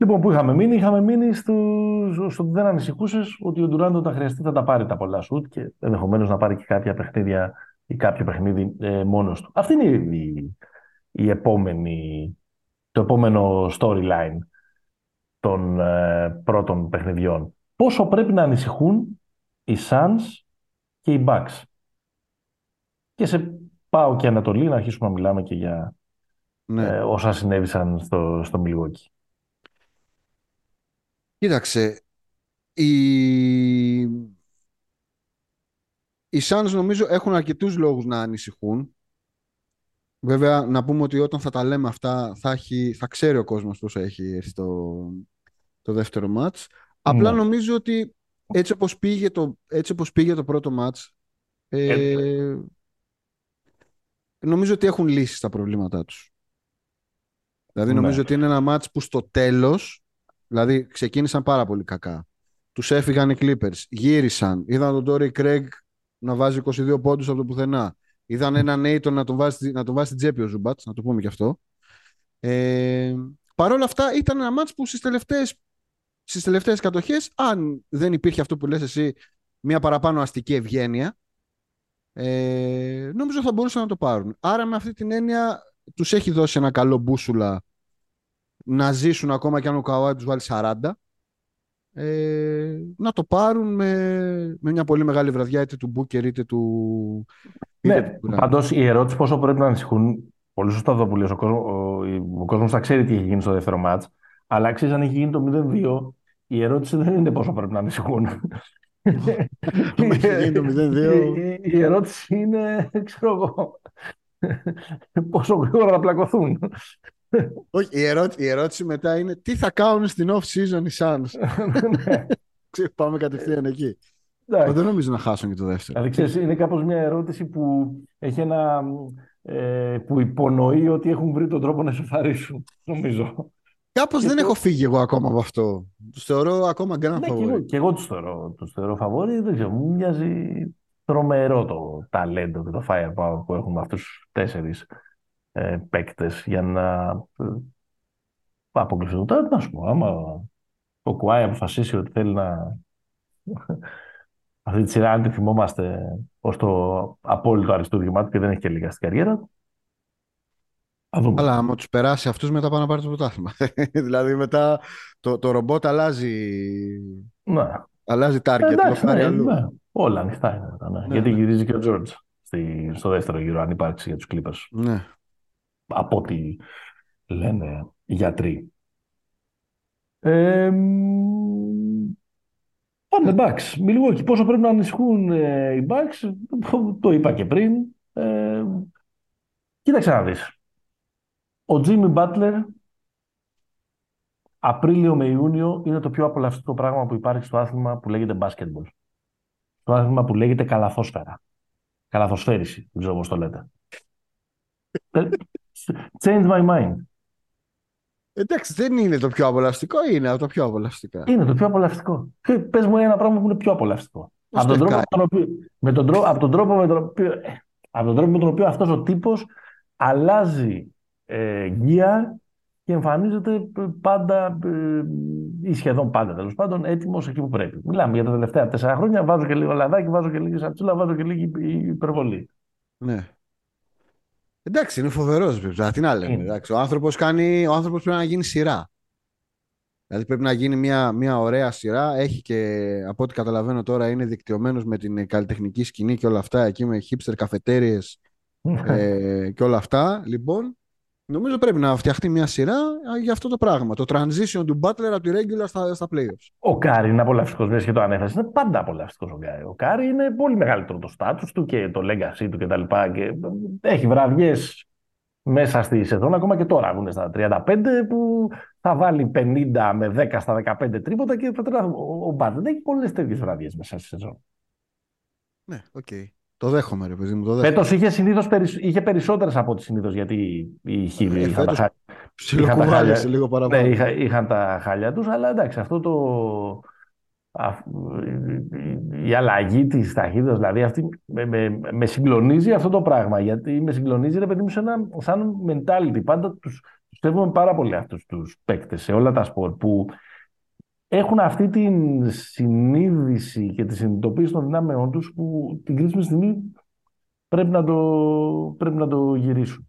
Λοιπόν, πού είχαμε μείνει, είχαμε μείνει στο, στο ότι δεν ανησυχούσες ότι ο Ντουράντ όταν χρειαστεί θα τα πάρει τα πολλά σουτ και ενδεχομένως να πάρει και κάποια παιχνίδια ή κάποιο παιχνίδι ε, μόνος του. Αυτή είναι η, η επόμενη, το επόμενο storyline των ε, πρώτων παιχνιδιών. Πόσο πρέπει να ανησυχούν οι Suns και οι Bucks; Και σε πάω και Ανατολή να αρχίσουμε να μιλάμε και για ναι. ε, όσα συνέβησαν στο, στο Milwaukee. Κοίταξε, οι... οι Suns νομίζω έχουν αρκετούς λόγους να ανησυχούν. Βέβαια, να πούμε ότι όταν θα τα λέμε αυτά θα, έχει, θα ξέρει ο κόσμος πώς έχει έρθει το, το δεύτερο μάτς. Απλά ναι. νομίζω ότι έτσι όπως πήγε το, έτσι όπως πήγε το πρώτο μάτς ε, ε, νομίζω ότι έχουν λύσει τα προβλήματά τους. Δηλαδή νομίζω ναι. ότι είναι ένα μάτς που στο τέλος Δηλαδή ξεκίνησαν πάρα πολύ κακά. Τους έφυγαν οι Clippers, γύρισαν, είδαν τον Τόρι Κρέγκ να βάζει 22 πόντους από το πουθενά. Είδαν έναν Έιτον να τον βάζει, να τον βάζει στην τσέπη ο Ζούμπατς, να το πούμε και αυτό. Ε, Παρ' όλα αυτά ήταν ένα μάτς που στις τελευταίες, στις τελευταίες κατοχές, αν δεν υπήρχε αυτό που λες εσύ, μια παραπάνω αστική ευγένεια, ε, νομίζω θα μπορούσαν να το πάρουν. Άρα με αυτή την έννοια τους έχει δώσει ένα καλό μπούσουλα να ζήσουν ακόμα και αν ο Καουάι τους βάλει 40 ε, να το πάρουν με, με μια πολύ μεγάλη βραδιά είτε του Μπούκερ είτε του Ναι, πάντως η ερώτηση πόσο πρέπει να ανησυχούν πολύ σωστά εδώ που ο, κόσμος, ο, ο κόσμος θα ξέρει τι έχει γίνει στο δεύτερο μάτς αλλά ξέρει αν έχει γίνει το 0-2 η ερώτηση δεν είναι πόσο πρέπει να ανησυχούν. η ερώτηση είναι, ξέρω εγώ, πόσο γρήγορα θα πλακωθούν. Όχι, η, ερώτηση, η ερώτηση μετά είναι τι θα κάνουν στην off-season οι Suns; Ναι. Πάμε κατευθείαν εκεί. Δεν νομίζω να χάσουν και το δεύτερο. Δηλαδή, ξέρεις, είναι κάπως μια ερώτηση που έχει ένα... Ε, που υπονοεί ότι έχουν βρει τον τρόπο να εσωφαρίσουν, νομίζω. Κάπως δεν έχω φύγει εγώ ακόμα από αυτό. Τους θεωρώ ακόμα grand ναι, Και εγώ, και εγώ τους θεωρώ, τους θεωρώ φαβόρι. Δεν ξέρω, μου μοιάζει τρομερό το ταλέντο και το firepower που έχουν αυτούς του τέσσερις ε, παίκτες για να ε, αποκλειστούν. Τώρα, να σου πω, άμα ο Κουάι αποφασίσει ότι θέλει να. Αυτή τη σειρά, αν τη θυμόμαστε ως το απόλυτο αριστούργημά του και δεν έχει και λίγα στην καριέρα του, αλλά άμα τους περάσει αυτούς, μετά πάνε να πάρει το πρωτάθλημα. δηλαδή μετά το, το ρομπότ αλλάζει. Ναι. Αλλάζει target. Εντάξει, ναι, ναι. Όλα ανοιχτά είναι μετά. Ναι. Ναι, Γιατί ναι. γυρίζει και ο Τζόρτζ στο δεύτερο γύρο, αν υπάρξει για τους Clippers. Ναι. Από ό,τι λένε οι γιατροί. Ε, πάμε Bucks. Μιλγόκι. Πόσο πρέπει να ανησυχούν ε, οι Bucks, το είπα και πριν. Ε, κοίταξε να δεις. Ο Τζίμι Μπάτλερ Απρίλιο με Ιούνιο είναι το πιο απολαυστικό πράγμα που υπάρχει στο άθλημα που λέγεται basketball. Στο άθλημα που λέγεται καλαθόσφαιρα. Καλαθοσφαίριση, δεν ξέρω πώς το λέτε. Ε, change my mind. Εντάξει, δεν είναι το πιο απολαυστικό, είναι από το πιο απολαυστικά. Είναι το πιο απολαυστικό. Πες μου ένα πράγμα που είναι πιο απολαυστικό. Από τον, τρόπο με τον, οποίο, με τον, τρόπο, από τον τρόπο με τον οποίο, ε, από τον τρόπο με τον οποίο αυτός ο τύπος αλλάζει ε, και εμφανίζεται πάντα ε, ή σχεδόν πάντα τέλος πάντων έτοιμος εκεί που πρέπει. Μιλάμε για τα τελευταία τέσσερα χρόνια. Βάζω και λίγο λαδάκι, βάζω και λίγη σατσούλα, βάζω και λίγη υπερβολή. Ναι. Εντάξει, είναι φοβερός. Τι να λέμε. ο άνθρωπος ο άνθρωπος πρέπει να γίνει σειρά. Δηλαδή πρέπει να γίνει μια, μια ωραία σειρά. Έχει και από ό,τι καταλαβαίνω τώρα είναι δικτυωμένος με την καλλιτεχνική σκηνή και όλα αυτά. Εκεί με hipster καφετέρειες ε, και όλα αυτά. Λοιπόν, Νομίζω πρέπει να φτιαχτεί μια σειρά για αυτό το πράγμα. Το transition του Butler από τη regular στα, στα playoffs. Ο Κάρι είναι απολαυστικός, μια και το ανέφερες. Είναι πάντα απολαυστικός ο Κάρι. Ο Κάρι είναι πολύ μεγαλύτερο το στάτου του και το legacy του κτλ. Και έχει βραδιές μέσα στη σεζόν, ακόμα και τώρα βγουν στα 35 που θα βάλει 50 με 10 στα 15 τρίποτα και θα τρέχει. Ο Μπάτλερ έχει πολλές τέτοιες βραδιές μέσα στη σεζόν. Ναι, ok. Okay. Το δέχομαι, ρε παιδί μου. Το δέχομαι. Φέτος είχε, συνήθως, είχε περισσότερες από ό,τι συνήθως γιατί οι χίλιοι ε, είχαν, τα χάλια. λίγο παραπάνω. Ναι, είχα, είχαν τα χάλια τους, αλλά εντάξει, αυτό το. η αλλαγή της ταχύτητας, δηλαδή αυτή με, με, με, συγκλονίζει αυτό το πράγμα. Γιατί με συγκλονίζει, ρε παιδί μου, σε ένα, σαν mentality. Πάντα του πιστεύουμε πάρα πολύ αυτούς τους παίκτες σε όλα τα σπορ που έχουν αυτή την συνείδηση και τη συνειδητοποίηση των δυνάμεών τους που την κρίσιμη στιγμή πρέπει να το, πρέπει να το γυρίσουν.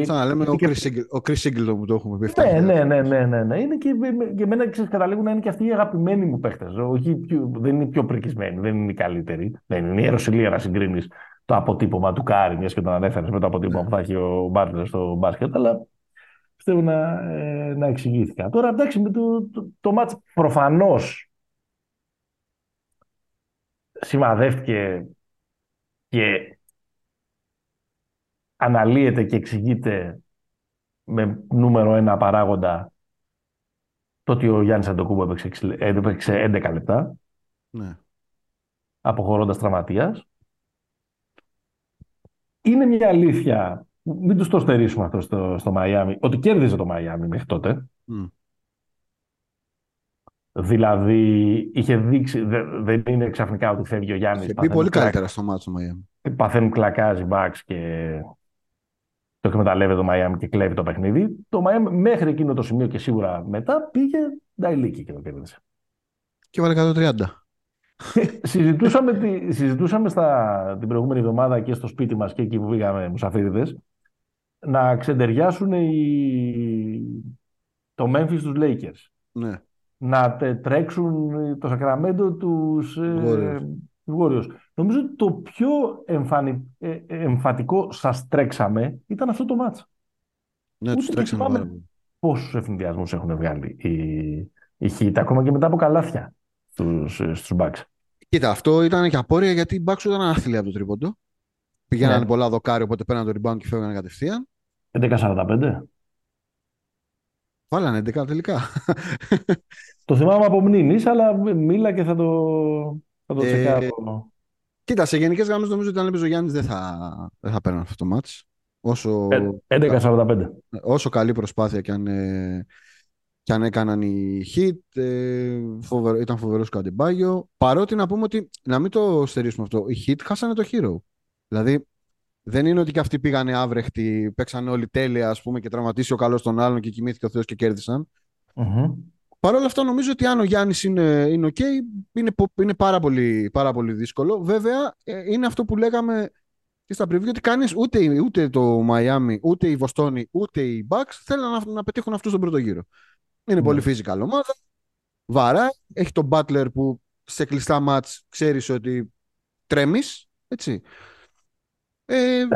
Σαν να λέμε και... ο Chris Singleton που το έχουμε πει. Ναι, ναι, ναι, ναι, ναι, ναι. Είναι και, και εμένα ξέρεις, καταλήγουν να είναι και αυτοί οι αγαπημένοι μου παίχτες. Όχι, δεν είναι πιο πρικισμένοι, δεν είναι οι καλύτεροι. Δεν είναι η ιεροσυλία να συγκρίνεις το αποτύπωμα του Κάρι, μιας και τον ανέφερες με το αποτύπωμα ναι. που θα έχει ο Μπάτλερ στο μπάσκετ. Αλλά πιστεύω να, ε, να εξηγήθηκα. Τώρα, εντάξει, με το, το, το μάτς προφανώς σημαδεύτηκε και αναλύεται και εξηγείται με νούμερο ένα παράγοντα το ότι ο Γιάννης Αντοκούμπο έπαιξε, έπαιξε 11 λεπτά ναι. αποχωρώντας τραυματίας. Είναι μια αλήθεια μην τους το στερήσουμε αυτό στο, στο Μαϊάμι, ότι κέρδιζε το Μαϊάμι μέχρι τότε. Δηλαδή, είχε δείξει, δεν είναι ξαφνικά ότι φεύγει ο Γιάννης. Είχε πει πολύ καλύτερα στο μάτσο Μαϊάμι. Παθαίνουν κλακάζει μπαξ και το εκμεταλλεύεται το Μαϊάμι και κλέβει το παιχνίδι. Το Μαϊάμι μέχρι εκείνο το σημείο και σίγουρα μετά πήγε νταϊλίκι και το κέρδισε. Και βάλε 130. συζητούσαμε, τη, συζητούσαμε στα, την προηγούμενη εβδομάδα και στο σπίτι μας και εκεί που πήγαμε μουσαφίριδες να ξεντεριάσουν οι... το Memphis τους Lakers. Ναι. Να τρέξουν το Σακραμέντο τους ε, Warriors. Νομίζω ότι το πιο εμφανι... ε, εμφατικό σας τρέξαμε ήταν αυτό το μάτς. Ναι, Ούτε τους τρέξαμε. Πόσους ευθυνδιασμούς έχουν βγάλει οι, η Heat, ακόμα και μετά από καλάθια στους, στους Bucks. Κοίτα, αυτό ήταν και απόρρια γιατί οι Bucks ήταν άθλοι από το τρίποντο. Πηγαίνανε Ναι. πολλά δοκάρι, οπότε πέραν το rebound και φεύγανε κατευθείαν. 11-45. Βάλανε 11 τελικά. Το θυμάμαι από μνήμης, αλλά μίλα και θα το, θα το Ε, τσεκάρω. Κοίτα, σε γενικές γραμμές νομίζω ότι αν έπαιζε ο Γιάννης δεν θα, δεν θα παίρνει αυτό το match. Όσο, Ε, 11-45. όσο καλή προσπάθεια και αν, ε, και αν έκαναν οι hit, ε, φοβερο, ήταν φοβερός ο Καντεμπάγιο. Παρότι να πούμε ότι, να μην το στερήσουμε αυτό, οι hit χάσανε το hero. Δηλαδή, δεν είναι ότι και αυτοί πήγανε άβρεχτοι, παίξανε όλοι τέλεια, ας πούμε, και τραυματίσει ο καλός τον άλλον και κοιμήθηκε ο Θεός και κέρδισαν. Μμμ. Παρ' όλα αυτά, νομίζω ότι αν ο Γιάννης είναι, είναι OK, είναι, πο- είναι πάρα, πολύ, πάρα πολύ δύσκολο. Βέβαια, ε, είναι αυτό που λέγαμε και στα preview, ότι κανείς ούτε, ούτε το Miami, ούτε η Βοστόνη, ούτε οι Bucks θέλουν να, να πετύχουν αυτού στον πρώτο γύρο. Είναι Ναι. πολύ physical ομάδα. Βαρά. Έχει τον Butler που σε κλειστά μάτς ξέρεις ότι τρέμεις. Έτσι. Ε, Ε,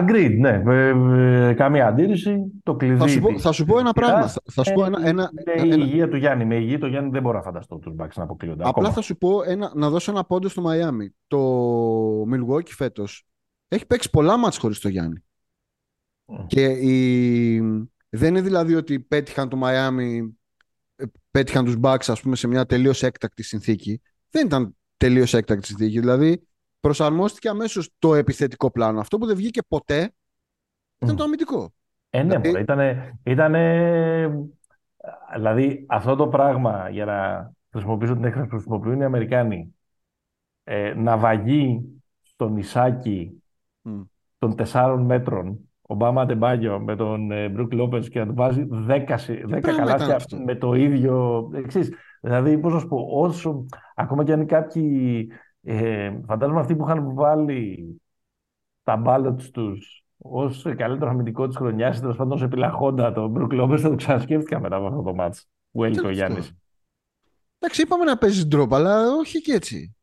agreed, ναι. Ε, ε, καμία αντίρρηση. Το κλειδί. θα, σου πω, της θα σου πω ένα σειράς, πράγμα. Θα, θα σου πω ε, ένα, ένα, είναι η ένα- υγεία του Γιάννη. Με υγεία του Γιάννη δεν μπορώ να φανταστώ τους Bucks να αποκλείονται. Απλά ακόμα. θα σου πω ένα, να δώσω ένα πόντο στο Miami. Το Milwaukee φέτος έχει παίξει πολλά μάτς χωρίς το Γιάννη. Μμ. Και η... δεν είναι δηλαδή ότι πέτυχαν το Miami, ε, πέτυχαν τους Bucks ας πούμε σε μια τελείως έκτακτη συνθήκη. Δεν ήταν τελείως έκτακτη συνθήκη. Δηλαδή προσαρμόστηκε αμέσως το επιθετικό πλάνο. Αυτό που δεν βγήκε ποτέ ήταν Μμ. το αμυντικό. Ε, ναι, Δηλαδή- μωρέ, ήτανε, ήτανε, δηλαδή αυτό το πράγμα για να χρησιμοποιήσω την έκφραση που χρησιμοποιούν οι Αμερικάνοι ε, να βαγεί στο νησάκι Μμ. των τεσσάρων μέτρων ο Μπάμα Αντεμπάγιο με τον ε, Μπρουκ Λόπες και να του βάζει 10, συ- 10 πράγμα ήταν καλάθια αυτό; με το ίδιο εξής. Δηλαδή, πώς να σου πω, όσο, ακόμα και αν κάποιοι, ε, φαντάζομαι αυτοί που είχαν βάλει τα μπάλωτς τους ως καλύτερο αμυντικό της χρονιάς, τέλος πάντων σε επιλαχόντα τον Μπρουκ Λόπες, θα το ξανασκέφτηκα μετά από αυτό το μάτς που έλειπε ο αυτό. Γιάννης. Εντάξει, είπαμε να παίζει drop, αλλά όχι και έτσι.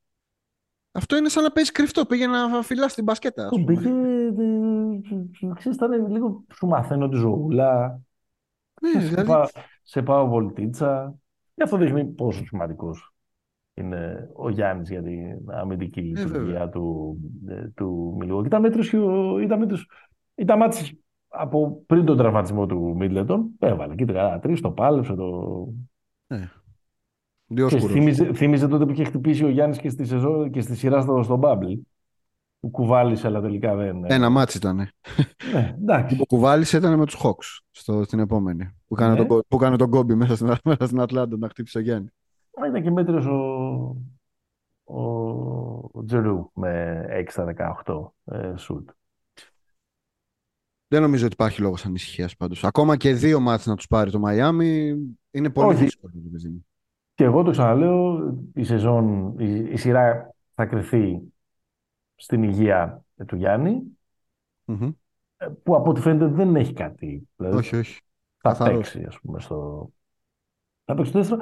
Αυτό είναι σαν να παίζει κρυφτό. Πήγε να φυλά την μπασκέτα. ας Τον πούμε. πήγε, ε, ξέρεις, ήταν λίγο, σου μαθαίνω τη ζωούλα, Ναι, σε, δηλαδή, πάω, σε πάω βολτίτσα. Και αυτό δείχνει πόσο σημαντικός είναι ο Γιάννης για την αμυντική λειτουργία βέβαια. του, ε, του Μιλγόκη. Ήταν μέτριος, και ο- ήταν μέτριος, ήταν μάτς από πριν τον τραυματισμό του Μίτλετον. Έβαλε και καλά τρεις, το πάλεψε. Το... δύο Και σκουρούς. θύμιζε, θύμιζε τότε που είχε χτυπήσει ο Γιάννης και στη, σεζόν, και στη σειρά στο, στο Bubble. Που κουβάλησε, αλλά τελικά δεν. Ένα μάτς ήταν. Ναι, εντάξει. Που κουβάλησε ήταν με τους Hawks στο, στην επόμενη. Που έκανε, Ναι. τον, κο- που έκανε τον Κόμπι μέσα στην, μέσα στην Ατλάντα να χτύπησε ο Γιάννη. Μα Ήταν και μέτριος ο, ο, ο Τζρου με 6 στα 18 ε, σουτ. Δεν νομίζω ότι υπάρχει λόγος ανησυχίας πάντως. Ακόμα και δύο μάτς να τους πάρει το Μαϊάμι είναι πολύ Όχι. δύσκολο. το παιδί μου. Και εγώ το ξαναλέω, η σεζόν, η, η σειρά θα κρυθεί στην υγεία του Γιάννη, Μμμ. ε, που από ό,τι φαίνεται δεν έχει κάτι. Δηλαδή Όχι, όχι. θα καθαρός. παίξει, ας πούμε, στο... Θα παίξει το δεύτερο.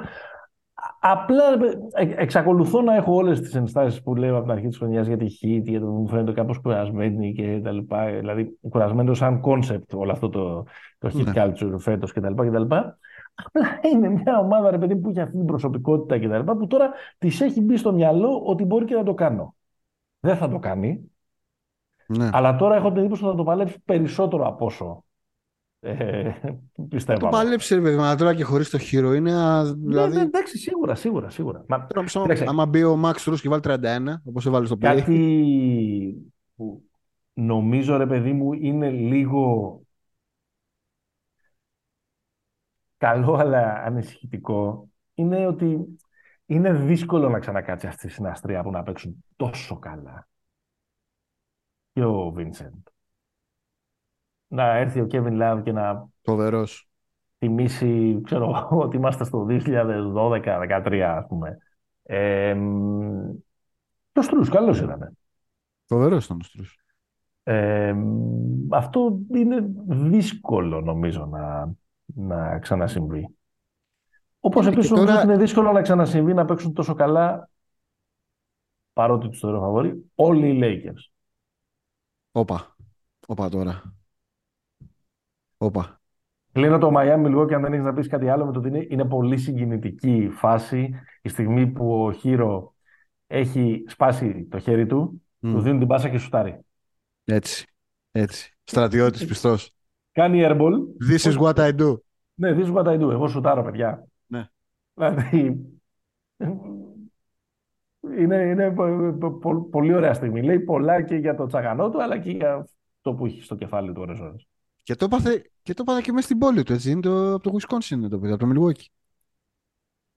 Α- Απλά ρε παιδί, ε, εξακολουθώ να έχω όλες τις ενστάσεις που λέω από την αρχή της χρονιάς για τη Heat, για το που μου φαίνεται κάπως κουρασμένη και τα λοιπά. Δηλαδή, κουρασμένο σαν concept όλο αυτό το, το Heat Ναι. culture φέτος και τα λοιπά και τα λοιπά. Απλά είναι μια ομάδα, ρε παιδί, που έχει αυτή την προσωπικότητα και τα λοιπά, που τώρα της έχει μπει στο μυαλό ότι μπορεί και να το κάνω. Δεν θα το κάνει, Ναι. αλλά τώρα έχω την εντύπωση ότι θα το παλέψει περισσότερο από όσο ε, πιστεύω. Το παλέψει ρε παιδί, μου, αλλά τώρα και χωρίς το χείρο είναι. α, Ναι, Δηλαδή, ναι, εντάξει, σίγουρα, σίγουρα, σίγουρα. Μα, τώρα, άμα- κοίταξε. άμα μπει ο Max Ρούς και βάλει 31, όπως έβαλε στο play. κάτι που νομίζω, ρε παιδί μου, είναι λίγο καλό αλλά ανησυχητικό, είναι ότι είναι δύσκολο να ξανακάτσει αυτή η συναστρία που να παίξουν τόσο καλά. Και ο Βίνσεντ. Να έρθει ο Κέβιν Λάβ και να Φοβερός. θυμίσει, ξέρω, ότι είμαστε στο 2012-2013, ας πούμε. Ε, μ, και ο Στρούς, καλός ήταν. Φοβερός ήταν ο Στρούς. Ε, μ, αυτό είναι δύσκολο, νομίζω, να, να ξανασυμβεί. Όπως Είναι και επίσης νομίζω τώρα- ότι είναι δύσκολο να ξανασυμβεί να παίξουν τόσο καλά, παρότι τους θεωρώ φαβορί, όλοι οι Lakers. Όπα. Όπα τώρα. Όπα. Κλείνω το Miami και αν δεν έχεις να πεις κάτι άλλο με το ότι είναι, είναι πολύ συγκινητική η φάση. Η στιγμή που ο Χείρο έχει σπάσει το χέρι του, του δίνουν την πάσα και σουτάρει. Έτσι. Έτσι. Στρατιώτης πιστός. Κάνει airball. This is what I do. Ναι, this is what I do. Εγώ σουτάρω, παιδιά. Ναι. Δηλαδή, είναι, είναι πολύ ωραία στιγμή. Λέει πολλά και για το τσαγανό του, αλλά και για το που έχει στο κεφάλι του ώρες ώρες. Και το έπαθε και, το και μέσα στην πόλη του, έτσι. Είναι το, από το Wisconsin είναι το παιδί, από το Milwaukee.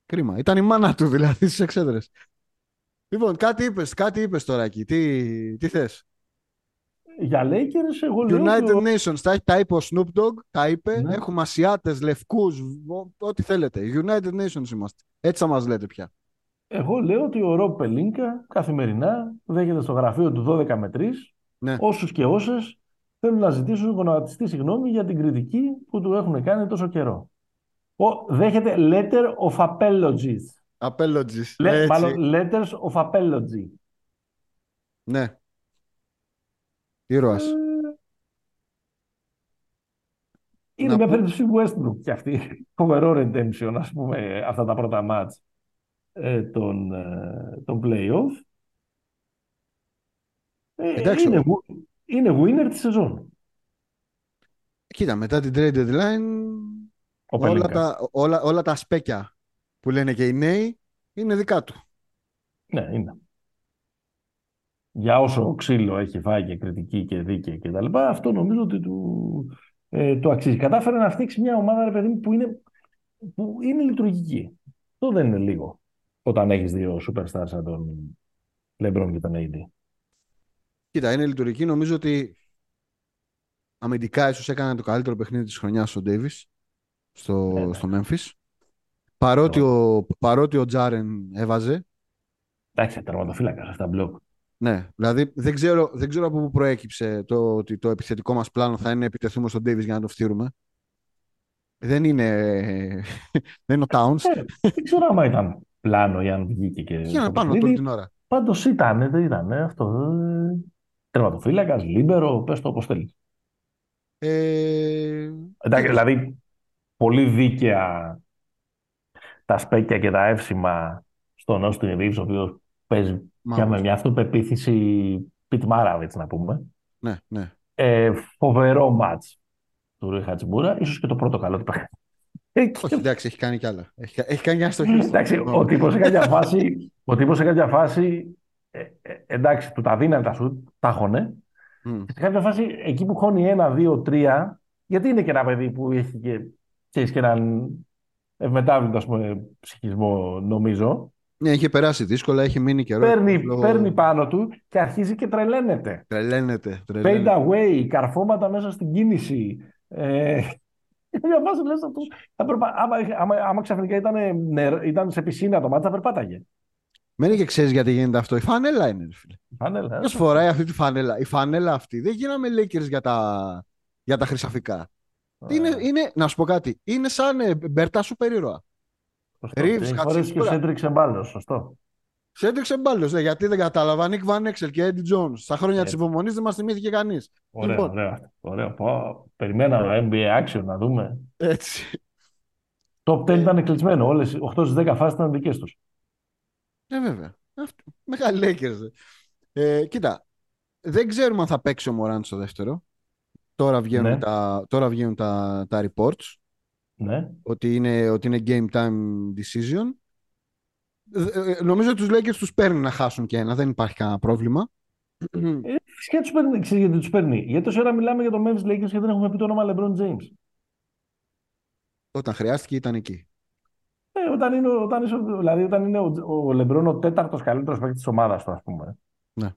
Κρίμα. Ήταν η μάνα του δηλαδή στις εξέδρες. Λοιπόν, κάτι είπες κάτι είπες τώρα εκεί. Τι, τι θες; Για Lakers, εγώ λέω... United Nations, τα, τα είπε ο Snoop Dogg, τα είπε. Ναι. Έχουμε Ασιάτες, Λευκούς, ό,τι θέλετε. United Nations είμαστε. Έτσι θα μας λέτε πια. Εγώ λέω ότι ο Ρομπ Πελίνκα καθημερινά δέχεται στο γραφείο του 12 με 3 ναι. όσους και όσες θέλουν να ζητήσουν γονατιστή συγγνώμη για την κριτική που του έχουν κάνει τόσο καιρό. Ο, δέχεται letter of apologies. Apologies. Le, μάλλον letters of apology. Ναι. Ήρωας. Ε, είναι μια περίπτωση Westbrook και αυτή. Φοβερό redemption, ας πούμε, αυτά τα πρώτα μάτς ε, των, ε, των play-off. Ε, είναι, είναι winner της σεζόν. Κοίτα, μετά την trade deadline όλα τα, όλα, όλα τα σπέκια που λένε και οι νέοι είναι δικά του. Ναι, είναι. Για όσο ξύλο έχει φάει και κριτική και δίκαιη και τα λοιπά, αυτό νομίζω ότι του, ε, το αξίζει. Κατάφερε να φτιάξει μια ομάδα, ρε παιδί μου, που είναι, που είναι λειτουργική. Αυτό δεν είναι λίγο όταν έχεις δύο superstars σαν τον LeBron και τον AD. Κοίτα, είναι λειτουργική. Νομίζω ότι αμυντικά ίσως έκανε το καλύτερο παιχνίδι της χρονιάς ο Ντέιβις στο, ναι, ναι. στο Memphis. Παρότι, ο, παρότι ο Τζάρεν έβαζε. Εντάξει, τερματοφύλακας αυτά μπλοκ. Ναι, δηλαδή δεν ξέρω, δεν ξέρω από πού προέκυψε το ότι το επιθετικό μας πλάνο θα είναι επιτεθούμε στον Ντέιβις για να το φτύρουμε. Δεν είναι, δεν είναι ο Towns. Ε, δεν ξέρω άμα ήταν πλάνο ή αν βγήκε και. Για να πάνω όλη την ώρα. Πάντως ήταν, δεν ήταν αυτό. Ε, τερματοφύλακας, λίμπερο, πες το όπως θέλεις. Ε... Εντάξει, δηλαδή πολύ δίκαια τα σπέκια και τα εύσημα στον Όστιν Ρίβς, ο οποίος παίζει πια με μια αυτοπεποίθηση Πιτ Μάραβιτς, να πούμε. Ναι, ναι. Ε, φοβερό μάτς του Ρουί Χατσμπούρα, ίσως και το πρώτο καλό του παιχνίδι. Όχι, εντάξει, έχει κάνει κι άλλα. Έχει, έχει κάνει μια στοχή. Εντάξει, ο τύπος σε κάποια φάση, ο τύπος σε κάποια φάση ε, ε, εντάξει, του τα δίνανε τα σουτ, τα έχωνε. Mm. σε κάποια φάση, εκεί που χώνει ένα, δύο, τρία, γιατί είναι και ένα παιδί που έχει και, ξέρεις, και έναν ευμετάβλητο ας πούμε, ψυχισμό, νομίζω. Ναι, έχει περάσει δύσκολα, έχει μείνει καιρό. Παίρνει, παίρνει πάνω του και αρχίζει και τρελαίνεται. Τρελαίνεται. τρελαίνεται. Fade away, καρφώματα μέσα στην κίνηση. Ε, μια φάση λες αυτός, άμα, άμα, άμα, ξαφνικά ήταν, ήταν σε πισίνα το μάτι, θα περπάταγε. Μένει και ξέρεις γιατί γίνεται αυτό. Η φανέλα είναι, φίλε. Φανέλα. Ποιος φοράει αυτή τη φανέλα; Η φανέλα αυτή δεν γίναμε Lakers για τα, για τα χρυσαφικά. Είναι, είναι, να σου πω κάτι. Είναι σαν ε, μπερτά σου περίρωα. Ρίβς, Χατσίπουρα. και Σέντριξ Εμπάλο, σωστό. Σέντριξ Εμπάλο, ναι, γιατί δεν κατάλαβα. Νίκ Βαν Έξελ και Έντι Τζόνς. Στα χρόνια της υπομονής δεν μας θυμήθηκε κανείς. Ωραία, λοιπόν. ωραία. ωραία. Πω, περιμέναμε NBA action να δούμε. Έτσι. Το 10 ήταν κλεισμένο. Όλες 8 στις 10 φάσεις ήταν δικές τους. Ναι, βέβαια. Μεγάλη Lakers. Ε, κοίτα, δεν ξέρουμε αν θα παίξει ο Μωράντ στο δεύτερο. Τώρα βγαίνουν, ναι. τα, τώρα βγαίνουν τα, τα reports. Ναι. Ότι, είναι, ότι είναι game time decision. Ε, ε, νομίζω ότι τους Lakers τους παίρνει να χάσουν και ένα. Δεν υπάρχει κανένα πρόβλημα. Ε, φυσικά τους παίρνει. Ξέρεις γιατί τους παίρνει. Γιατί τόση ώρα μιλάμε για το Memphis Lakers και δεν έχουμε πει το όνομα LeBron James. Όταν χρειάστηκε ήταν εκεί. Ε, όταν είναι, όταν είναι, δηλαδή όταν είναι ο, ο Λεμπρόν ο τέταρτος καλύτερος παίκτης της ομάδας του, ας πούμε. Ναι.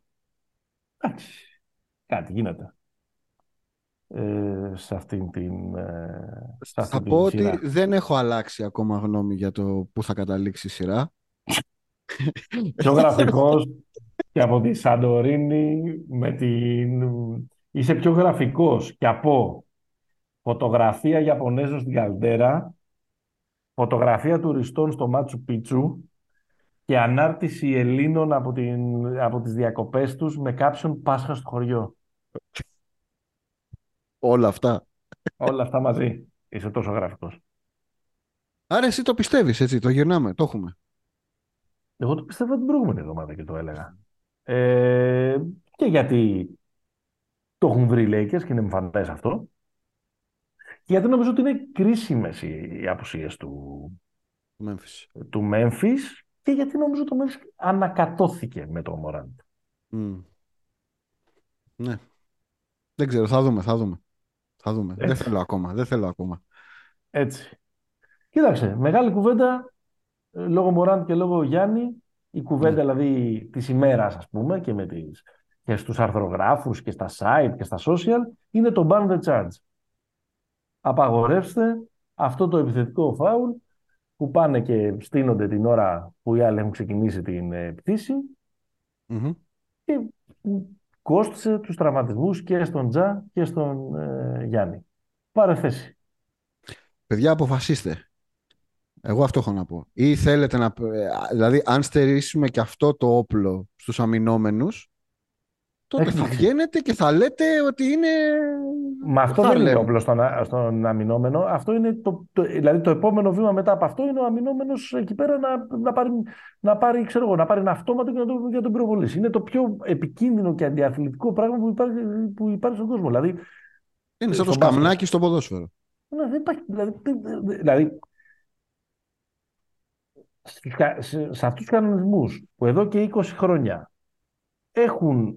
Εντάξει. Κάτι γίνεται. Ε, σε αυτήν την. Ε, σε αυτήν θα την πω ότι δεν έχω αλλάξει ακόμα γνώμη για το πού θα καταλήξει η σειρά. πιο γραφικό και από τη Σαντορίνη με την. Είσαι πιο γραφικός και από φωτογραφία Ιαπωνέζων στην Καλτέρα φωτογραφία τουριστών στο Μάτσου Πίτσου και ανάρτηση Ελλήνων από, την, από τις διακοπές τους με κάποιον Πάσχα στο χωριό. Όλα αυτά. Όλα αυτά μαζί. Είσαι τόσο γραφικός. Άρα εσύ το πιστεύεις έτσι, το γυρνάμε, το έχουμε. Εγώ το πιστεύω την προηγούμενη εβδομάδα και το έλεγα. Ε, και γιατί το έχουν βρει οι Lakers και είναι εμφανές αυτό. Και γιατί νομίζω ότι είναι κρίσιμες οι, οι απουσίες του, Memphis. του Memphis και γιατί νομίζω το Memphis ανακατώθηκε με τον Morant. Μμ. Ναι. Δεν ξέρω, θα δούμε, θα δούμε. Θα δούμε. Δεν Έτσι. θέλω ακόμα, δεν θέλω ακόμα. Έτσι. Κοίταξε, μεγάλη κουβέντα ε, λόγω Μωράντ και λόγω Γιάννη. Η κουβέντα δηλαδή της ημέρας ας πούμε και, με τις, και στους αρθρογράφους και στα site και στα social είναι το ban the charge. Απαγορεύστε αυτό το επιθετικό φάουλ που πάνε και στείνονται την ώρα που οι άλλοι έχουν ξεκινήσει την ε, πτήση Μμμ. και που κόστησε τους τραυματισμούς και στον Τζα και στον ε, Γιάννη. Πάρε θέση. Παιδιά, αποφασίστε. Εγώ αυτό έχω να πω. Ή θέλετε να... ε, Δηλαδή, αν στερήσουμε και αυτό το όπλο στους αμυνόμενους, τότε θα Έκπληξη. βγαίνετε και θα λέτε ότι είναι... Μα αυτό δεν είναι Harlem. όπλο στον, α- στον αμυνόμενο. Αυτό είναι το, το, δηλαδή το επόμενο βήμα μετά από αυτό είναι ο αμυνόμενος εκεί πέρα να, να, πάρει, να, πάρει, ξέρω εγώ, να πάρει ένα αυτόματο και να, το, για τον πυροβολήσει. Είναι το πιο επικίνδυνο και αντιαθλητικό πράγμα που υπάρχει, που υπάρχει στον κόσμο. Δηλαδή, Είναι σαν το στο μπάσκετ. σκαμνάκι στο ποδόσφαιρο. ναι, δεν υπάρχει, δηλαδή, δεν- δεν- δηλαδή στους κα- σε, σε αυτούς τους κανονισμούς που εδώ και 20 χρόνια έχουν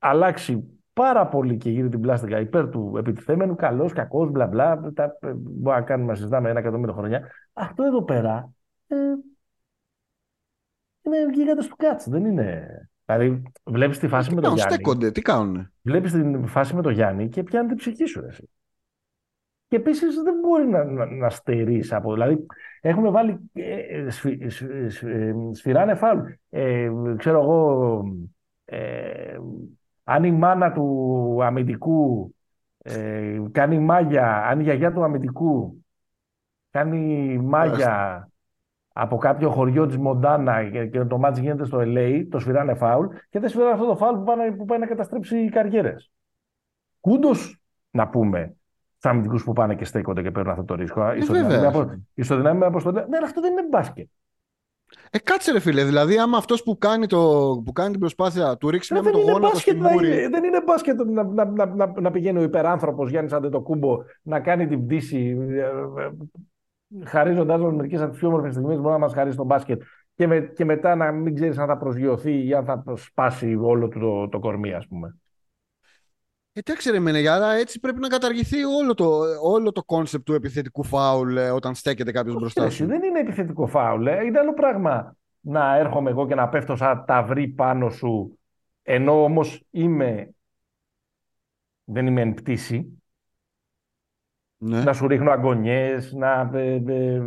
αλλάξει πάρα πολύ και γύρω την πλάστικα υπέρ του επιτιθέμενου, καλός, κακός, μπλα μπλα, τα, ε, μπορεί να κάνουμε να συζητάμε ένα εκατομμύριο χρόνια. Αυτό εδώ πέρα ε, είναι γίγαντες του κάτς, δεν είναι... Δηλαδή, βλέπεις τη φάση Τι με τον κάνουν, Γιάννη. στέκονται, τι κάνουνε; Βλέπεις την φάση με τον Γιάννη και πιάνει την ψυχή σου. Εσύ. Και επίσης δεν μπορεί να, να, να στερείς από. Δηλαδή, έχουμε βάλει. Ε, ε, σφυ- σφυ- σφυ- ε, σφυράνε φάουλ. Ε, ξέρω εγώ. Ε, αν η μάνα του αμυντικού ε, κάνει μάγια, αν η γιαγιά του αμυντικού κάνει μάγια από κάποιο χωριό της Μοντάνα και, και το μάτς γίνεται στο LA, το σφυράνε φάουλ και δεν σφυράνε αυτό το φάουλ που, πάνε, που πάει να καταστρέψει οι καριέρες. Κούντος, να πούμε, στους αμυντικούς που πάνε και στέκονται και παίρνουν αυτό το ρίσκο. Ισοδυναμία βέβαια. απο- Ισοδυναμία με αποστολή. Ναι, αλλά αυτό δεν είναι μπάσκετ. Ε, κάτσε ρε φίλε, δηλαδή άμα αυτός που κάνει, το, που κάνει την προσπάθεια του ρίξει Ρε, μια με δεν, το είναι γόνατο στη μπάσκετ να μούρη. είναι- δεν είναι μπάσκετ να, να, να, να, να πηγαίνει ο υπεράνθρωπος Γιάννης Αντετοκούμπο να κάνει την πτήση ε, ε, χαρίζοντάς μας μερικές από τις πιο όμορφες στιγμές που μπορεί να μας χαρίσει το μπάσκετ και, με, και μετά να μην ξέρεις αν θα προσγειωθεί ή αν θα σπάσει όλο του το, το κορμί ας πούμε. Εντάξει ρε Μενε, άρα έτσι πρέπει να καταργηθεί όλο το, όλο το concept του επιθετικού φάουλ ε, όταν στέκεται κάποιος μπροστά Εσύ, σου. δεν είναι επιθετικό φάουλ. ε. Είναι άλλο πράγμα να έρχομαι εγώ και να πέφτω σαν ταυρί πάνω σου ενώ όμως είμαι δεν είμαι εν πτήσει Ναι. να σου ρίχνω αγωνιές, να ε, ε, ε,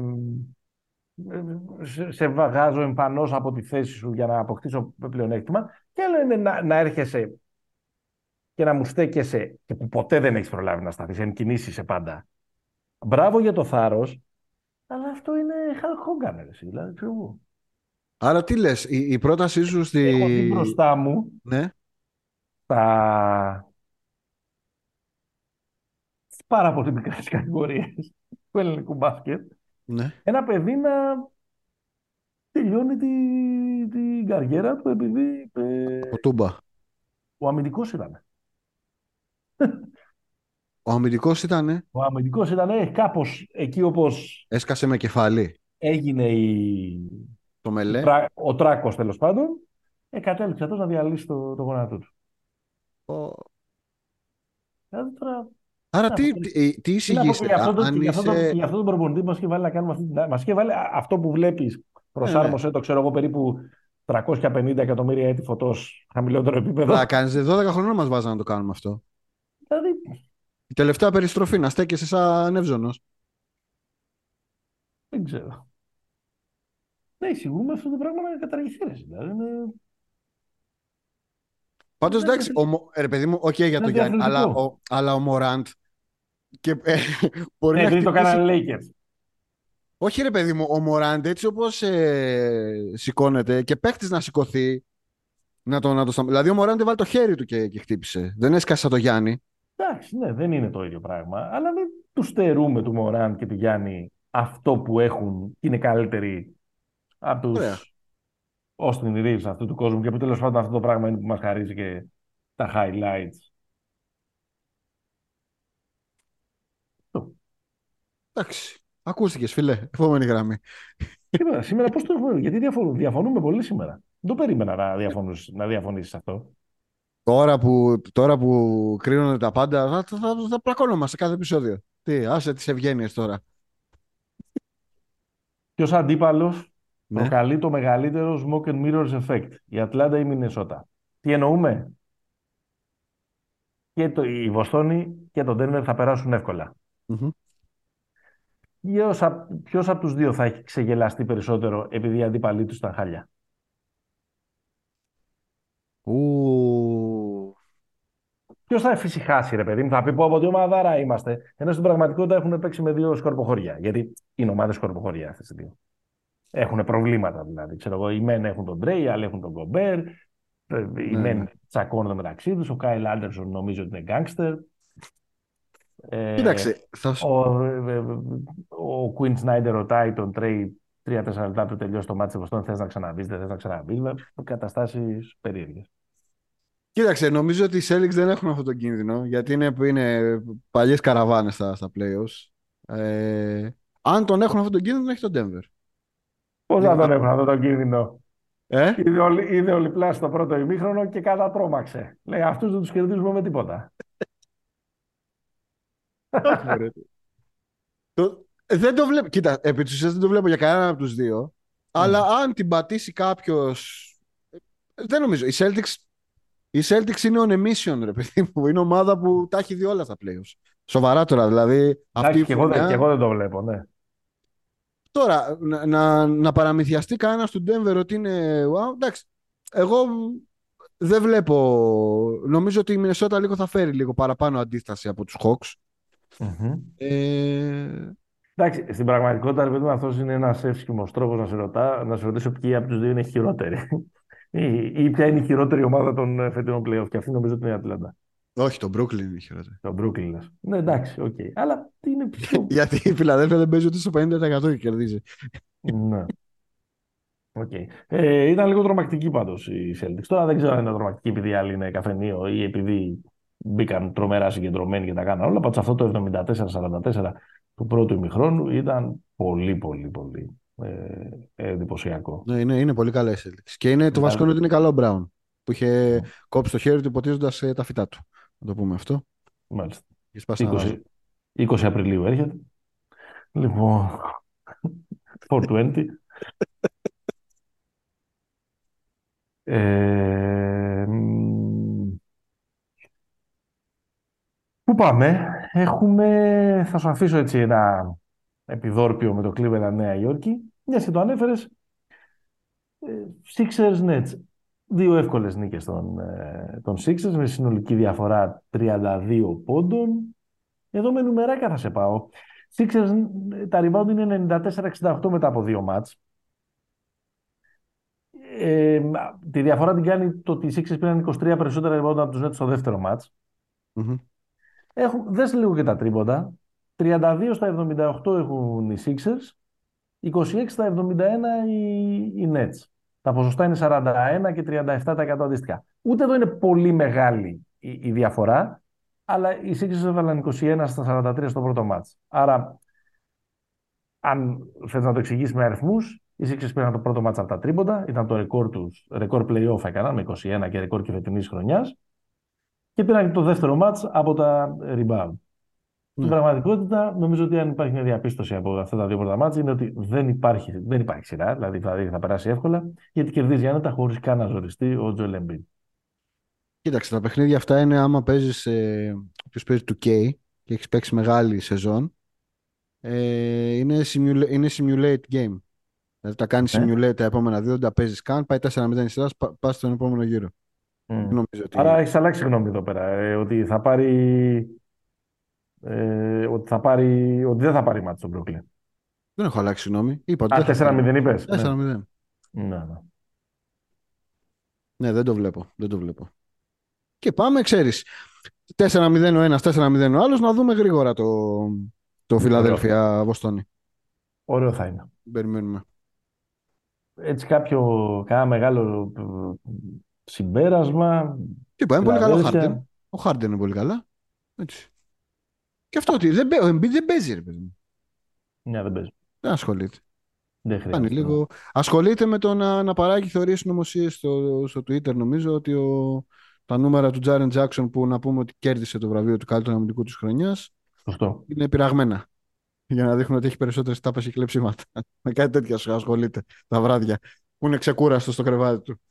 σε, σε βαγάζω εμφανώς από τη θέση σου για να αποκτήσω πλεονέκτημα και άλλο είναι να, να έρχεσαι και να μου στέκεσαι και που ποτέ δεν έχεις προλάβει να σταθείς, εν κινήσεις πάντα. Μπράβο για το θάρρος, αλλά αυτό είναι Hulk Hogan, ρε, εσύ, δηλαδή, ξέρω εγώ. Άρα τι λες, η, η πρότασή σου στη... Έχω δει μπροστά μου Ναι. τα... στις πάρα πολύ μικρές κατηγορίες του ελληνικού μπάσκετ ναι. ένα παιδί να τελειώνει τη, την καριέρα του επειδή ε, Ο Τούμπα. ο αμυντικός ήταν. Ο αμυντικός ήταν, Ο αμυντικός ήταν ε, κάπως εκεί όπως έσκασε με κεφάλι έγινε η, το μελέ. τρα- ο τράκος τέλος πάντων, ε, κατέληξε αυτός να διαλύσει το, το γόνατό του. Ο- Δηλαδή τώρα Άρα Να τι, πω, τι, τι Τι να πω, εισηγείστε, για αυτό, το, αν για, αυτό το, είσαι... για αυτό το προπονητή μας είχε βάλει να κάνουμε αυτή την... Μας είχε βάλει α- αυτό που βλέπεις, προσάρμοσε το ξέρω εγώ περίπου 350 εκατομμύρια έτη φωτός χαμηλότερο επίπεδο. Να κάνεις 12 χρόνια μας βάζανε να το κάνουμε αυτό. Δηλαδή, Η τελευταία περιστροφή, να στέκεσαι σαν εύζωνος. δεν ξέρω. Ναι, εισηγούμαι αυτό το πράγμα να καταργηθεί. ρε, Δηλαδή, είναι... Πάντως Ναι, εντάξει, ναι. ο, Μο- ε, ρε παιδί μου, οκ για Είναι τον Γιάννη, αλλά διαφορετικό. ο, αλλά ο Μωράντ και, ε, μπορεί Ναι, να επειδή το χτυπήσει... κάνανε Lakers. Όχι ρε παιδί μου, ο Μωράντ έτσι όπως ε, σηκώνεται και παίχτης να σηκωθεί, να το, να το σταμ- Δηλαδή ο Μωράντ βάλει το χέρι του και, και χτύπησε. Δεν έσκασε σαν το Γιάννη. Εντάξει, ναι, δεν είναι το ίδιο πράγμα. Αλλά δεν τους στερούμε του Μωράν και του Γιάννη αυτό που έχουν και είναι καλύτεροι από τους Ωραία. Austin Reeves αυτού του κόσμου. Και που τέλος πάντων αυτό το πράγμα είναι που μας χαρίζει και τα highlights. Εντάξει. Ακούστηκες, φίλε. Επόμενη γραμμή. Σήμερα, σήμερα πώς το έχουμε, γιατί διαφωνούμε, διαφωνούμε πολύ σήμερα. Δεν το περίμενα να, διαφωνούς, να διαφωνήσεις αυτό. Τώρα που, τώρα που κρίνονται τα πάντα, θα, θα, θα, θα πλακώνουμε σε κάθε επεισόδιο. Τι, άσε τις ευγένειες τώρα. Ποιος αντίπαλος; Ναι. προκαλεί το μεγαλύτερο smoke and mirrors effect, η Ατλάντα ή η Μινεσότα. Τι εννοούμε, και το, η Βοστόνη και το Denver θα περάσουν εύκολα. Μμμ. Ποιος, απ- ποιος από τους δύο θα έχει ξεγελαστεί περισσότερο επειδή οι αντίπαλοι τους ήταν χάλια; Ου. Ποιος θα εφησυχάσει, ρε παιδί μου, θα πει πωπώ τι ομαδάρα είμαστε. Ενώ στην πραγματικότητα έχουν παίξει με δύο σκορποχώρια. Γιατί είναι ομάδες σκορποχώρια αυτές οι δύο. Έχουν προβλήματα δηλαδή. Ξέρω εγώ, οι μεν έχουν τον Τρέι, οι άλλοι έχουν τον Κομπέρ. ε, Οι Ναι, μεν ναι. τσακώνονται μεταξύ τους. Ο Κάιλ Άντερσον νομίζω ότι είναι γκάγκστερ. Ε, Κοίταξε, θα, σου- Ο, ε, ε, ο Quinn Snyder ρωτάει τον Τρέι τρία-τέσσερα λεπτά πριν τελειώσει το μάτι της Βοστόνης. Θες να ξαναμπεί, δεν θες να ξαναμπεί. Καταστάσεις περίεργες. Κοίταξε, νομίζω ότι οι Celtics δεν έχουν αυτό το κίνδυνο, γιατί είναι, είναι παλιές καραβάνες στα, στα playoffs. Ε, αν τον έχουν αυτό το κίνδυνο, έχει τον Denver. Πώς να Ναι. τον έχουν αυτό το κίνδυνο; Ε; Είδε, ο- είδε ο Λιπλάς στο πρώτο ημίχρονο και κατατρώμαξε. Λέει αυτούς δεν τους κερδίζουμε με τίποτα. Όχι, μωρέ. Το- ε, δεν το βλέπω. Κοίτα, επί της ουσίας δεν το βλέπω για κανέναν από τους δύο. Αλλά αν την πατήσει κάποιος... ε, Δεν νομίζω. Οι Celtics, οι Celtics είναι on a mission, ρε παιδί μου. Είναι ομάδα που τα έχει δει όλα στα playoffs. Σοβαρά τώρα, δηλαδή. αυτή Εντάξει, η και εγώ, δεν- χρονιά- και εγώ δεν το βλέπω, ναι. Τώρα, να, να, να παραμυθιαστεί κανένας του Denver ότι είναι wow, εντάξει. Εγώ δεν βλέπω. Νομίζω ότι η Μινεσότα λίγο θα φέρει λίγο παραπάνω αντίσταση από τους Hawks. Ε, Εντάξει, στην πραγματικότητα, ρε παιδί μου, αυτός είναι ένας εύσχημος τρόπος να σε, ρωτά, να σε ρωτήσω ποιοι από τους δύο είναι χειρότεροι. Ή, ή ποια είναι η χειρότερη ομάδα των ε, φετινών playoff. Και αυτή νομίζω ότι είναι η Ατλάντα. όχι, το Brooklyn είναι χειρότερο. Το Brooklyn λες. Ναι, εντάξει, οκ. Αλλά τι είναι πιο... Γιατί η Φιλαδέλφια δεν παίζει ούτε στο 50% και κερδίζει. ναι. Οκ. Ε, ήταν λίγο τρομακτική πάντως οι Celtics. Τώρα δεν ξέρω αν είναι τρομακτική επειδή οι άλλοι είναι καφενείο ή επειδή μπήκαν τρομερά συγκεντρωμένοι και τα κάναν όλα. Πάντως αυτό το 74-44 του πρώτου ημιχρόνου ήταν πολύ πολύ πολύ ε, εντυπωσιακό. Ναι, είναι, είναι πολύ καλά οι Celtics. Και είναι, το Δηλαδή- βασικό είναι ότι είναι καλό ο Μπράουν. Που είχε κόψει το χέρι του υποτίζοντα τα φυτά του. Να το πούμε αυτό. Μάλιστα. Και σπάσει ένα 20, βάζο. 20 Απριλίου έρχεται. Λοιπόν, 420. Ε, μ, Πού πάμε, έχουμε, θα σου αφήσω έτσι ένα επιδόρπιο με το Cleveland Νέα Υόρκη. Μια και το ανέφερες, ε, Sixers Nets. Δύο εύκολες νίκες των, ε, των Sixers με συνολική διαφορά 32 πόντων. Εδώ με νουμεράκια θα σε πάω. Sixers, ε, τα rebound είναι 94-68 μετά από δύο μάτς. Ε, τη διαφορά την κάνει το ότι οι Sixers πήραν 23 περισσότερα rebound από τους Nets στο δεύτερο μάτς. Μμμ. Έχουν, δες λίγο και τα τρίποντα. 32 στα 78 έχουν οι Sixers, 26 στα 71 οι, οι Nets. Τα ποσοστά είναι 41 και 37% αντίστοιχα. Ούτε εδώ είναι πολύ μεγάλη η, η διαφορά, αλλά οι Sixers έβαλαν 21 στα 43 στο πρώτο μάτς. Άρα, αν θες να το εξηγήσεις με αριθμούς, οι Sixers πήραν το πρώτο μάτς από τα τρίποντα, ήταν το ρεκόρ τους, ρεκόρ play-off έκαναν με 21 και ρεκόρ και φετινής χρονιάς και πήραν και το δεύτερο μάτς από τα rebound. Στην Ναι. πραγματικότητα, νομίζω ότι αν υπάρχει μια διαπίστωση από αυτά τα δύο πρώτα μάτς είναι ότι δεν υπάρχει, δεν υπάρχει σειρά, δηλαδή θα, θα περάσει εύκολα, γιατί κερδίζει άνετα χωρίς καν να ζοριστεί ο Τζοελ Embiid. Κοίταξε, τα παιχνίδια αυτά είναι άμα παίζεις. Ε, όποιος παίζει 2K και έχεις παίξει μεγάλη σεζόν. Ε, είναι, simula- είναι simulate game. Δηλαδή τα κάνεις Ναι. simulate τα επόμενα δύο, δεν τα παίζεις καν. Πάει 4-0 η σειρά, πα, πας στον επόμενο γύρο. Μμ. Δεν νομίζω ότι. Άρα έχεις αλλάξει γνώμη εδώ πέρα, ε, ότι θα πάρει, ε, ότι θα πάρει, ότι δεν θα πάρει μάτς στον Brooklyn. Δεν έχω αλλάξει γνώμη. Είπα ότι Α, δεν θα πάρει. 4-0 είπες. 4-0. Ναι. Ναι, ναι. Ναι, δεν το βλέπω. Δεν το βλέπω. Και πάμε, ξέρεις. 4-0 ο ένας, 4-0 ο άλλος, να δούμε γρήγορα το, το Φιλαδέλφια Βοστόνη. Ωραίο θα είναι. Περιμένουμε. Έτσι κάποιο κάνα μεγάλο ε, συμπέρασμα. Είπα, είναι πολύ καλό ο Φιλαδέλφια. Χάρντεν. Ο Χάρντεν είναι πολύ καλά. Έτσι. Και αυτό ότι δεν, παί- ο Embiid δεν παίζει, ρε παιδί μου. Ναι, δεν παίζει. Δεν ασχολείται. Δεν Κάνει χρειάζεται. λίγο... Ασχολείται με το να, να παράγει θεωρίες συνωμοσίες στο, στο Twitter. Νομίζω ότι ο, τα νούμερα του Τζάρεν Τζάξον που να πούμε ότι κέρδισε το βραβείο του καλύτερου αμυντικού της χρονιάς Σωστό. είναι πειραγμένα. Για να δείχνουν ότι έχει περισσότερες τάπες και κλεψίματα. με κάτι τέτοια ασχολείται τα βράδια. Που είναι ξεκούραστο στο κρεβάτι του.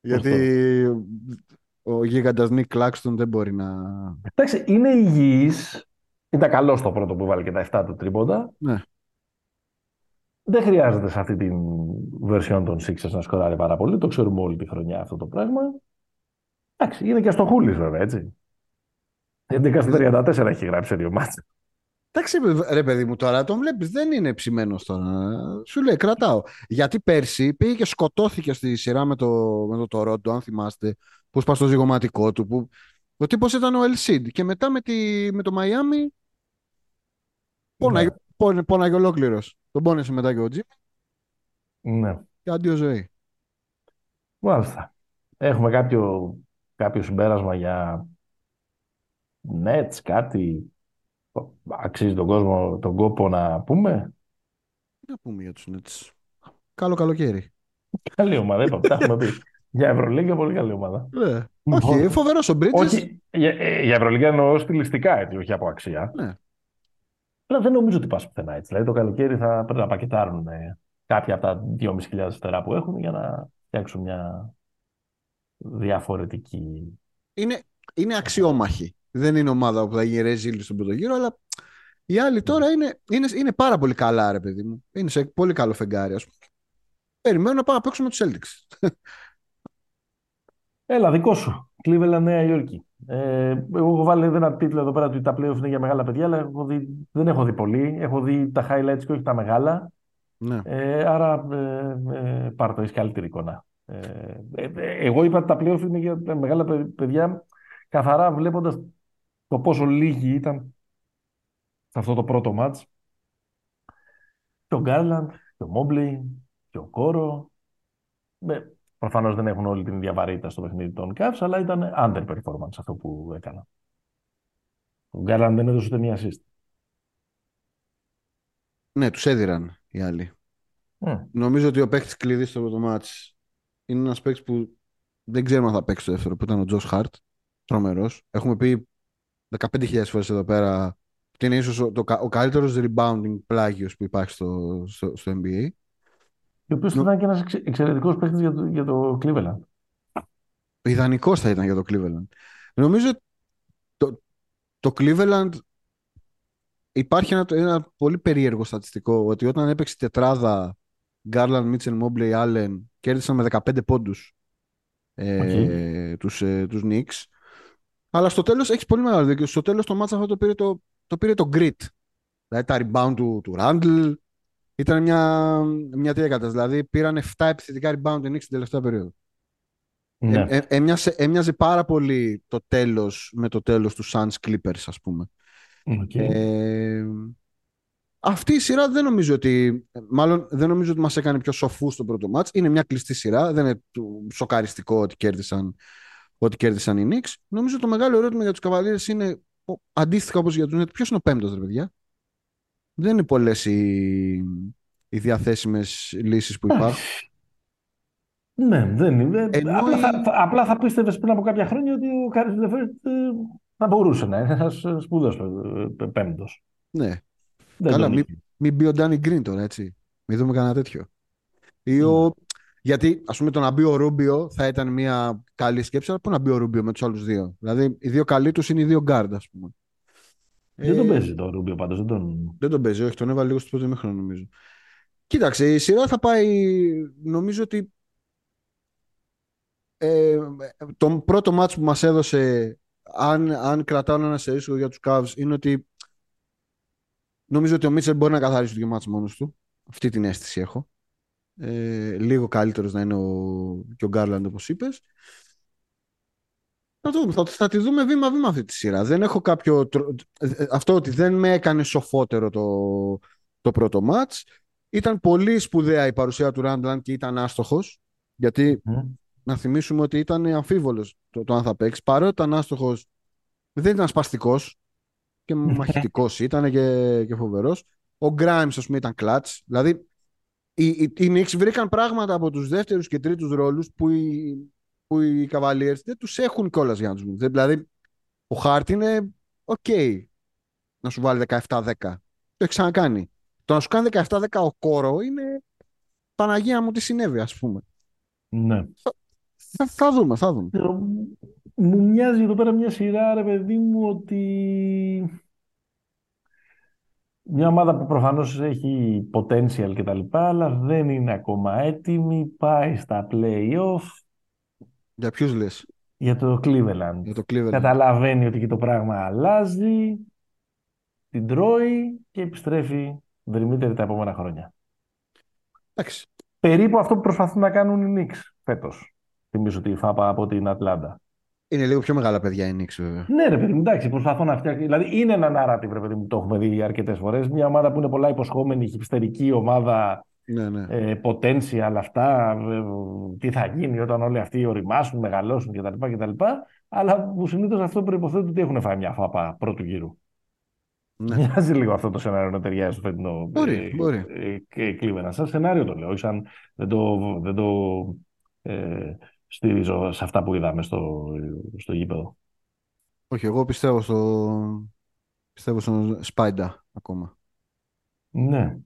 Γιατί ο γίγαντας Νίκ Κλάξτον δεν μπορεί να... Εντάξει, είναι υγιής. Ήταν καλός στο πρώτο που βάλει και τα 7 του τρίποντα. Ναι. Δεν χρειάζεται σε αυτή την version των Sixers να σκοράρει πάρα πολύ. Το ξέρουμε όλη τη χρονιά αυτό το πράγμα. Εντάξει, είναι και στο Χούλη βέβαια, έτσι. 11 στα 34 έχει γράψει σε δύο μάτια. Εντάξει, ρε παιδί μου, τώρα τον βλέπεις, δεν είναι ψημένος τώρα. Σου λέει, κρατάω. Γιατί πέρσι πήγε και σκοτώθηκε στη σειρά με το, με το Toronto, αν θυμάστε, που σπάσει το ζυγωματικό του. Που... Ο τύπο ήταν ο Ελσίντ. Και μετά με, τη, με το Μαϊάμι. Πόναγε, Ναι. πόνε, πόναγε ολόκληρος. Τον πόνεσε μετά και ο Τζιμ Ναι, και αντίο ζωή. μάλιστα. Έχουμε κάποιο, κάποιο συμπέρασμα για Nets, κάτι; Αξίζει τον κόσμο, τον κόπο να πούμε; Τι να πούμε για τους Nets. Καλό καλοκαίρι. Καλή ομάδα, είπαμε, τα έχουμε πει. Για Ευρωλίγκα, πολύ καλή ομάδα. Ναι. Όχι, φοβερός ο Bridges. Όχι, για, ε, για Ευρωλίγκα εννοώ στιλιστικά έτσι, όχι από αξία. Ναι. Αλλά δεν νομίζω ότι πας πουθενά έτσι. Δηλαδή το καλοκαίρι θα πρέπει να πακετάρουν ε, κάποια από τα 2.500 φτερά που έχουν για να φτιάξουν μια διαφορετική. είναι, είναι αξιόμαχη. Δεν είναι ομάδα που θα γυρίζει στον πρώτο γύρο, αλλά οι άλλοι τώρα είναι, είναι, είναι πάρα πολύ καλά, ρε παιδί μου. Είναι σε πολύ καλό φεγγάρι, ας πούμε. Περιμένω να πάω να παίξω με τους Celtics. Έλα, δικό σου. Cleveland, Νέα Υόρκη. Ε, εγώ έχω βάλει ένα τίτλο εδώ πέρα ότι τα playoff είναι για μεγάλα παιδιά, αλλά έχω δει, δεν έχω δει πολύ. Έχω δει τα highlights και όχι τα μεγάλα. ναι. Ε, άρα ε, ε, πάρ' το, έχεις καλύτερη εικόνα. Ε, ε, ε, εγώ είπα ότι τα playoff είναι για τα μεγάλα παι- παιδιά, καθαρά βλέποντας το πόσο λίγοι ήταν σε αυτό το πρώτο μάτς. Και ο Γκάρλαντ, και ο Μόμπλι, και ο Κόρο. Ε, προφανώς δεν έχουν όλη την ίδια βαρύτητα στο παιχνίδι των Cavs, αλλά ήταν underperformance αυτό που έκανα. Ο Γκάρλαντ δεν έδωσε ούτε μία assist. ναι, τους έδιραν οι άλλοι. Μμ. Νομίζω ότι ο παίκτης κλειδί στο πρώτο μάτς είναι ένας παίκτης που δεν ξέρουμε αν θα παίξει το δεύτερο, που ήταν ο Τζος Χαρτ. Τρομερός. Έχουμε πει 15.000 φορές εδώ πέρα ότι είναι ίσως ο, το, κα- ο καλύτερος rebounding πλάγιος που υπάρχει στο, στο, στο NBA. Και ο οποίος Νο- ήταν και ένας εξε- εξαιρετικός παίκτης για το, για το Cleveland. Ιδανικός θα ήταν για το Cleveland. Νομίζω το, το Cleveland υπάρχει ένα, ένα πολύ περίεργο στατιστικό ότι όταν έπαιξε η τετράδα Garland, Mitchell, Mobley, Allen κέρδισαν με 15 πόντους ε, τους, ε, τους Knicks. Αλλά στο τέλος έχεις πολύ μεγάλο δίκιο. Στο τέλος το μάτς αυτό το πήρε το, το, πήρε το grit. Δηλαδή τα rebound του, του Randall ήταν μια, μια τέτοια κατάσταση. Δηλαδή πήραν 7 επιθετικά rebound οι Knicks την τελευταία περίοδο. Ναι. Ε, ε, έμοιασε, έμοιαζε πάρα πολύ το τέλος με το τέλος του Suns Clippers ας πούμε. Οκ. Ε, αυτή η σειρά δεν νομίζω ότι μάλλον δεν νομίζω ότι μας έκανε πιο σοφούς στο πρώτο μάτς. Είναι μια κλειστή σειρά, δεν είναι του- σοκαριστικό ότι κέρδισαν, ότι κέρδισαν οι Knicks. Νομίζω το μεγάλο ερώτημα για τους Cavaliers είναι ο- αντίστοιχα όπως για τους Nets. Ποιος είναι ο πέμπτος ρε παιδιά; Δεν είναι πολλές οι, οι διαθέσιμες λύσεις που υπάρχουν. Ναι, δεν είναι. Ενώ απλά, η- θα, θα- απλά θα πίστευες πριν από κάποια χρόνια ότι ο Κάρις Λεβέρτ θα μπορούσε να είναι ένας ε, σπουδαίος ε, πέμπτος. ναι. Δεν Καλά, τον μη- είχε. Μην μπει ο Ντάνι Γκριν τώρα, έτσι. Μην δούμε κανένα τέτοιο. Ή ο... Γιατί, ας πούμε, το να μπει ο Ρούμπιο θα ήταν μια καλή σκέψη, αλλά πού να μπει ο Ρούμπιο με τους άλλους δύο; Δηλαδή, οι δύο καλοί τους είναι οι δύο γκάρντ, ας πούμε. Δεν τον Ε, παίζει το Ρούμπιο πάντως. Δεν τον... Δεν τον παίζει, όχι, τον έβαλε λίγο στο πρώτο ημίχρονο, νομίζω. Κοίταξε, η σειρά θα πάει. Νομίζω ότι. Ε, το πρώτο μάτς που μας έδωσε αν, αν κρατάω ένα σε ρίσκο για τους Cavs είναι ότι νομίζω ότι ο Μίτσελ μπορεί να καθαρίσει το δύο μάτς μόνος του αυτή την αίσθηση έχω ε, λίγο καλύτερος να είναι ο, και ο Γκάρλαντ όπως είπες Θα, το, θα, θα τη δούμε βήμα-βήμα αυτή τη σειρά. Δεν έχω κάποιο. Ε, ε, αυτό ότι δεν με έκανε σοφότερο το, το πρώτο μάτς. Ήταν πολύ σπουδαία η παρουσία του Ράντλαν και ήταν άστοχος. Γιατί να θυμίσουμε ότι ήταν αμφίβολος το, το αν θα παίξει. Παρότι ήταν άστοχος, δεν ήταν σπαστικός και μαχητικός ήταν και, και φοβερός. Ο Γκράιμ, ας πούμε, ήταν κλατς. Δηλαδή, οι, οι, οι Knicks βρήκαν πράγματα από τους δεύτερους και τρίτους ρόλους που οι, που οι Cavaliers δεν τους έχουν κιόλας για να τους βρουν. Δηλαδή, ο Χάρτ είναι OK να σου βάλει 17-10. Το έχει ξανακάνει. Το να σου κάνει 17-10 ο κόρο είναι Παναγία μου τι συνέβη, ας πούμε. Ναι. Θα, θα, δούμε, θα δούμε. Μου μοιάζει εδώ πέρα μια σειρά, ρε παιδί μου, ότι μια ομάδα που προφανώς έχει potential και τα λοιπά, αλλά δεν είναι ακόμα έτοιμη, πάει στα play-off. Για ποιους λες; Για το Cleveland. Για το Cleveland. Καταλαβαίνει ότι και το πράγμα αλλάζει, την τρώει και επιστρέφει δριμύτερη τα επόμενα χρόνια. Εντάξει. Περίπου αυτό που προσπαθούν να κάνουν οι Knicks φέτος. Θυμίζω ότι η φάπα από την Ατλάντα. Είναι λίγο πιο μεγάλα παιδιά οι Knicks, βέβαια. Ναι, ρε παιδί μου, εντάξει, προσπαθώ να φτιάξω. Δηλαδή, είναι ένα narrative, ρε παιδί μου, το έχουμε δει αρκετές φορές. Μια ομάδα που είναι πολλά υποσχόμενη, χιπστερική ομάδα, Ναι, ναι. ε, potential, αυτά. ε, τι θα γίνει όταν όλοι αυτοί ωριμάσουν, μεγαλώσουν κτλ. κτλ. Αλλά που συνήθως αυτό προποθέτει ότι έχουν φάει μια φάπα πρώτου γύρου. ναι. Μοιάζει λίγο αυτό το σενάριο να ταιριάζει στο φετινό Μπορεί, μπορεί. ε, ε, Cleveland. Σαν σενάριο το λέω, όχι σαν δεν το, δεν το ε, στηρίζω σε αυτά που είδαμε στο, στο γήπεδο. Όχι, εγώ πιστεύω στο... Πιστεύω στον Σπάιντα ακόμα. Ναι.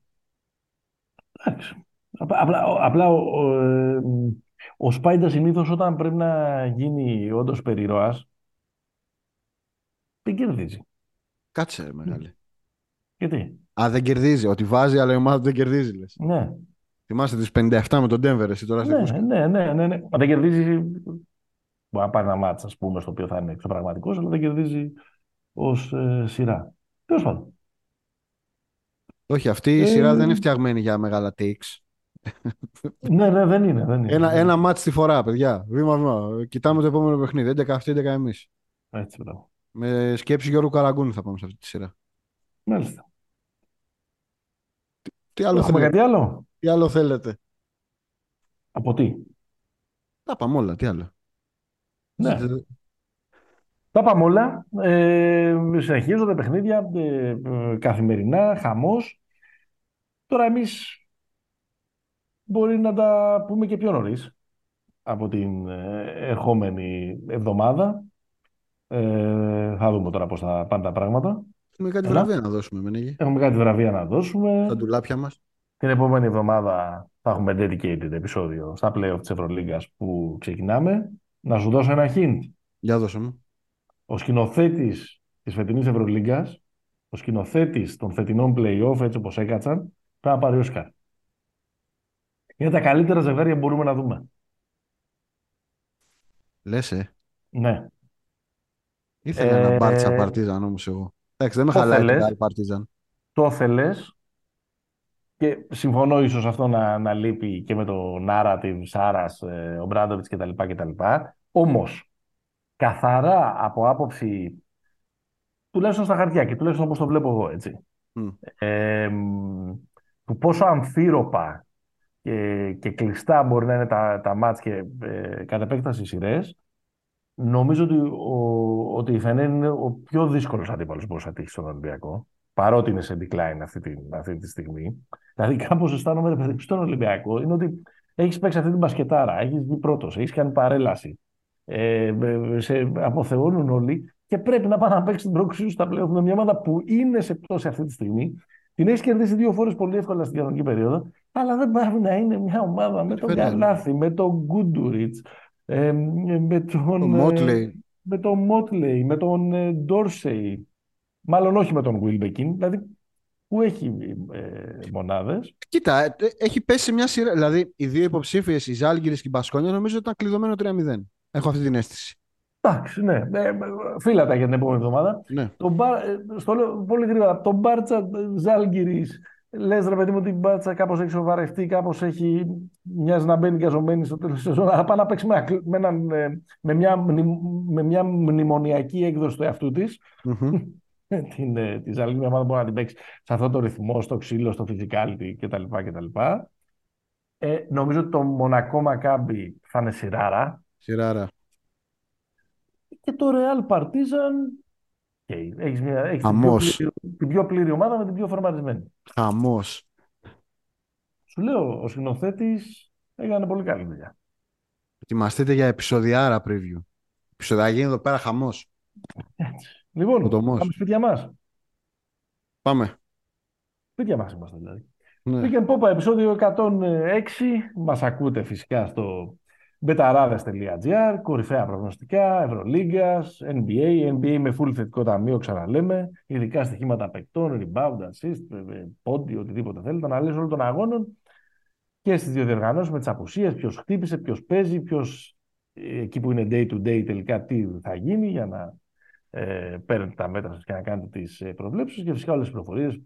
Εντάξει. Απ- Απλά, ο- απλά ο, ο, ε, ο Σπάιντα συνήθως όταν πρέπει να γίνει όντως περιρροάς δεν κερδίζει. Κάτσε, ρε, μεγάλη. Γιατί; Α, δεν κερδίζει. Ότι βάζει, αλλά η ομάδα του δεν κερδίζει, λες. Ναι. Θυμάστε τις 57 με τον Denver, εσύ τώρα στην Ναι, ναι, ναι, ναι, ναι. Μα δεν κερδίζει. Μπορεί να πάρει ένα μάτσα, ας πούμε, στο οποίο θα είναι εξωπραγματικός, αλλά δεν κερδίζει ως ε, σειρά. Τέλος πάντων. Όχι, αυτή η Ε, σειρά δεν είναι φτιαγμένη για μεγάλα takes. ναι, ναι, δεν είναι. Δεν είναι. Ένα, ένα μάτς τη φορά, παιδιά. Βήμα-βήμα. Κοιτάμε το επόμενο παιχνίδι. 11 αυτοί, 11 εμείς. Έτσι, μπράβο. Με σκέψη Γιώργου Καραγκούνη θα πάμε σε αυτή τη σειρά. Μάλιστα. Τι άλλο, Έχουμε θέλετε; κάτι άλλο; τι άλλο θέλετε; Από τι; Τα πάμε όλα. Τι άλλο; Ναι. Τα πάμε όλα. Ε, συνεχίζονται παιχνίδια ε, ε, καθημερινά, χαμός. Τώρα εμείς μπορεί να τα πούμε και πιο νωρίς από την ε, ερχόμενη εβδομάδα. Ε, θα δούμε τώρα πώς θα πάνε τα πράγματα. Έχουμε κάτι Έλα. βραβεία να δώσουμε, Μενέγη. Έχουμε κάτι βραβεία να δώσουμε. Τα ντουλάπια μας. Την επόμενη εβδομάδα θα έχουμε dedicated επεισόδιο στα play-off της Ευρωλίγκας που ξεκινάμε. Να σου δώσω ένα hint. Για δώσε μου. Ο σκηνοθέτης της φετινής Ευρωλίγκας, ο σκηνοθέτης των φετινών play-off, έτσι όπως έκατσαν, πρέπει να πάρει Όσκαρ. Είναι τα καλύτερα ζευγάρια που μπορούμε να δούμε. Λες, ε. Ναι. Ήθελα Ε, ένα μπάρτσα παρτίζαν όμως εγώ. Εντάξει, δεν με το χαλάει την θέλες. άλλη παρτίζαν. Το ήθελες και συμφωνώ ίσως αυτό να, να λείπει και με το narrative Σάρας, ε, ο Μπράντοβιτς κτλ. κτλ. Όμως, καθαρά από άποψη, τουλάχιστον στα χαρτιά και τουλάχιστον όπως το βλέπω εγώ, έτσι, Μμ. ε, μ, του πόσο αμφίροπα και, και κλειστά μπορεί να είναι τα, τα μάτς και ε, κατ' επέκταση οι σειρές, νομίζω ότι, ο, ότι η Φενέν είναι ο πιο δύσκολος αντίπαλος που μπορείς να τύχεις στον Ολυμπιακό, παρότι είναι σε decline αυτή τη, αυτή τη στιγμή. Δηλαδή, κάπως αισθάνομαι, ρε παιδί, στον Ολυμπιακό, είναι ότι έχεις παίξει αυτή την μπασκετάρα, έχεις βγει πρώτος, έχεις κάνει παρέλαση, ε, ε, σε αποθεώνουν όλοι και πρέπει να πάει να παίξει την πρόκλησή σου στα πλέον με μια ομάδα που είναι σε πτώση αυτή τη στιγμή. Την έχεις κερδίσει δύο φορές πολύ εύκολα στην κανονική περίοδο, αλλά δεν πάει να είναι μια ομάδα με τον Φαίνεται. Καλάθι, με τον Γκούντουριτς, ε, με τον. Το ε, Motley. με τον Μότλεϊ, με τον ε, Ντόρσεϊ. Μάλλον όχι με τον Βίλμπεκιν, δηλαδή που έχει ε, μονάδες. Κοίτα, ε, ε, έχει πέσει σε μια σειρά. Δηλαδή, οι δύο υποψήφιες, η Ζάλγκυρης και η Μπασκόνια, νομίζω ότι ήταν κλειδωμένο 3-0. Έχω αυτή την αίσθηση. Εντάξει, ναι. Ε, φύλατα για την επόμενη εβδομάδα. Ναι. Το Μπα- ε, στο λέω πολύ γρήγορα. Το Μπάρτσα Ζάλγκυρης λες ρε παιδί μου την μπάτσα κάπως έχει σοβαρευτεί, κάπως έχει μοιάζει να μπαίνει καζωμένη στο τέλος της σεζόν, αλλά πάει να παίξει με, με, έναν, ε, με, μια, με μια μνημονιακή έκδοση του εαυτού της. Mm-hmm. την, ε, τη άλλη ομάδα μπορεί να την παίξει σε αυτό το ρυθμό, στο ξύλο, στο physicality κτλ. κτλ. Ε, νομίζω ότι το Μονακό Μακάμπι θα είναι σειράρα. Σειράρα. Και το Real Partizan Okay. Έχεις, μια, έχεις την, πιο πλήρη, την πιο πλήρη ομάδα με την πιο φορματισμένη. Χαμός. Σου λέω, ο σκηνοθέτης έκανε πολύ καλή δουλειά. Ετοιμαστείτε για επεισοδιάρα preview. Επεισοδιάρα εδώ πέρα χαμός. Έτσι. Λοιπόν, πάμε σπίτια μας. Πάμε. Σπίτια μας είμαστε δηλαδή. Ναι. Weekend Popa, επεισόδιο 106. Μας ακούτε φυσικά στο Μπεταράδε.gr, κορυφαία προγνωστικά, Ευρωλίγκας, NBA, NBA με full θετικό ταμείο, ξαναλέμε, ειδικά στοιχήματα παικτών, rebound, assist, πόντι, οτιδήποτε θέλετε, αναλύσει όλων των αγώνων. Και στις δύο διοργανώσεις με τις απουσίες, ποιος χτύπησε, ποιος παίζει, ποιος εκεί που είναι day to day τελικά τι θα γίνει για να ε, παίρνετε τα μέτρα σας και να κάνετε τις ε, προβλέψεις. Και φυσικά όλες τις πληροφορίες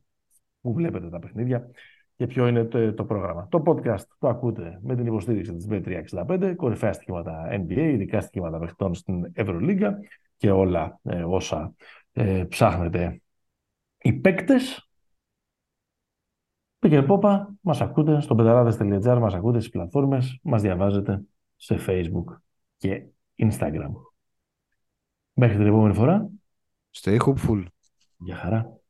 που βλέπετε τα παιχνίδια και ποιο είναι το, το πρόγραμμα. Το podcast το ακούτε με την υποστήριξη της B365, κορυφαία στοιχήματα NBA, ειδικά στοιχήματα παιχτών στην Ευρωλίγκα και όλα ε, όσα ε, ψάχνετε οι παίκτες. Πήγαινε πόπα, μας ακούτε στο πενταράδες.gr, μας ακούτε στις πλατφόρμες, μας διαβάζετε σε Facebook και Instagram. Μέχρι την επόμενη φορά. Stay hopeful. Γεια χαρά.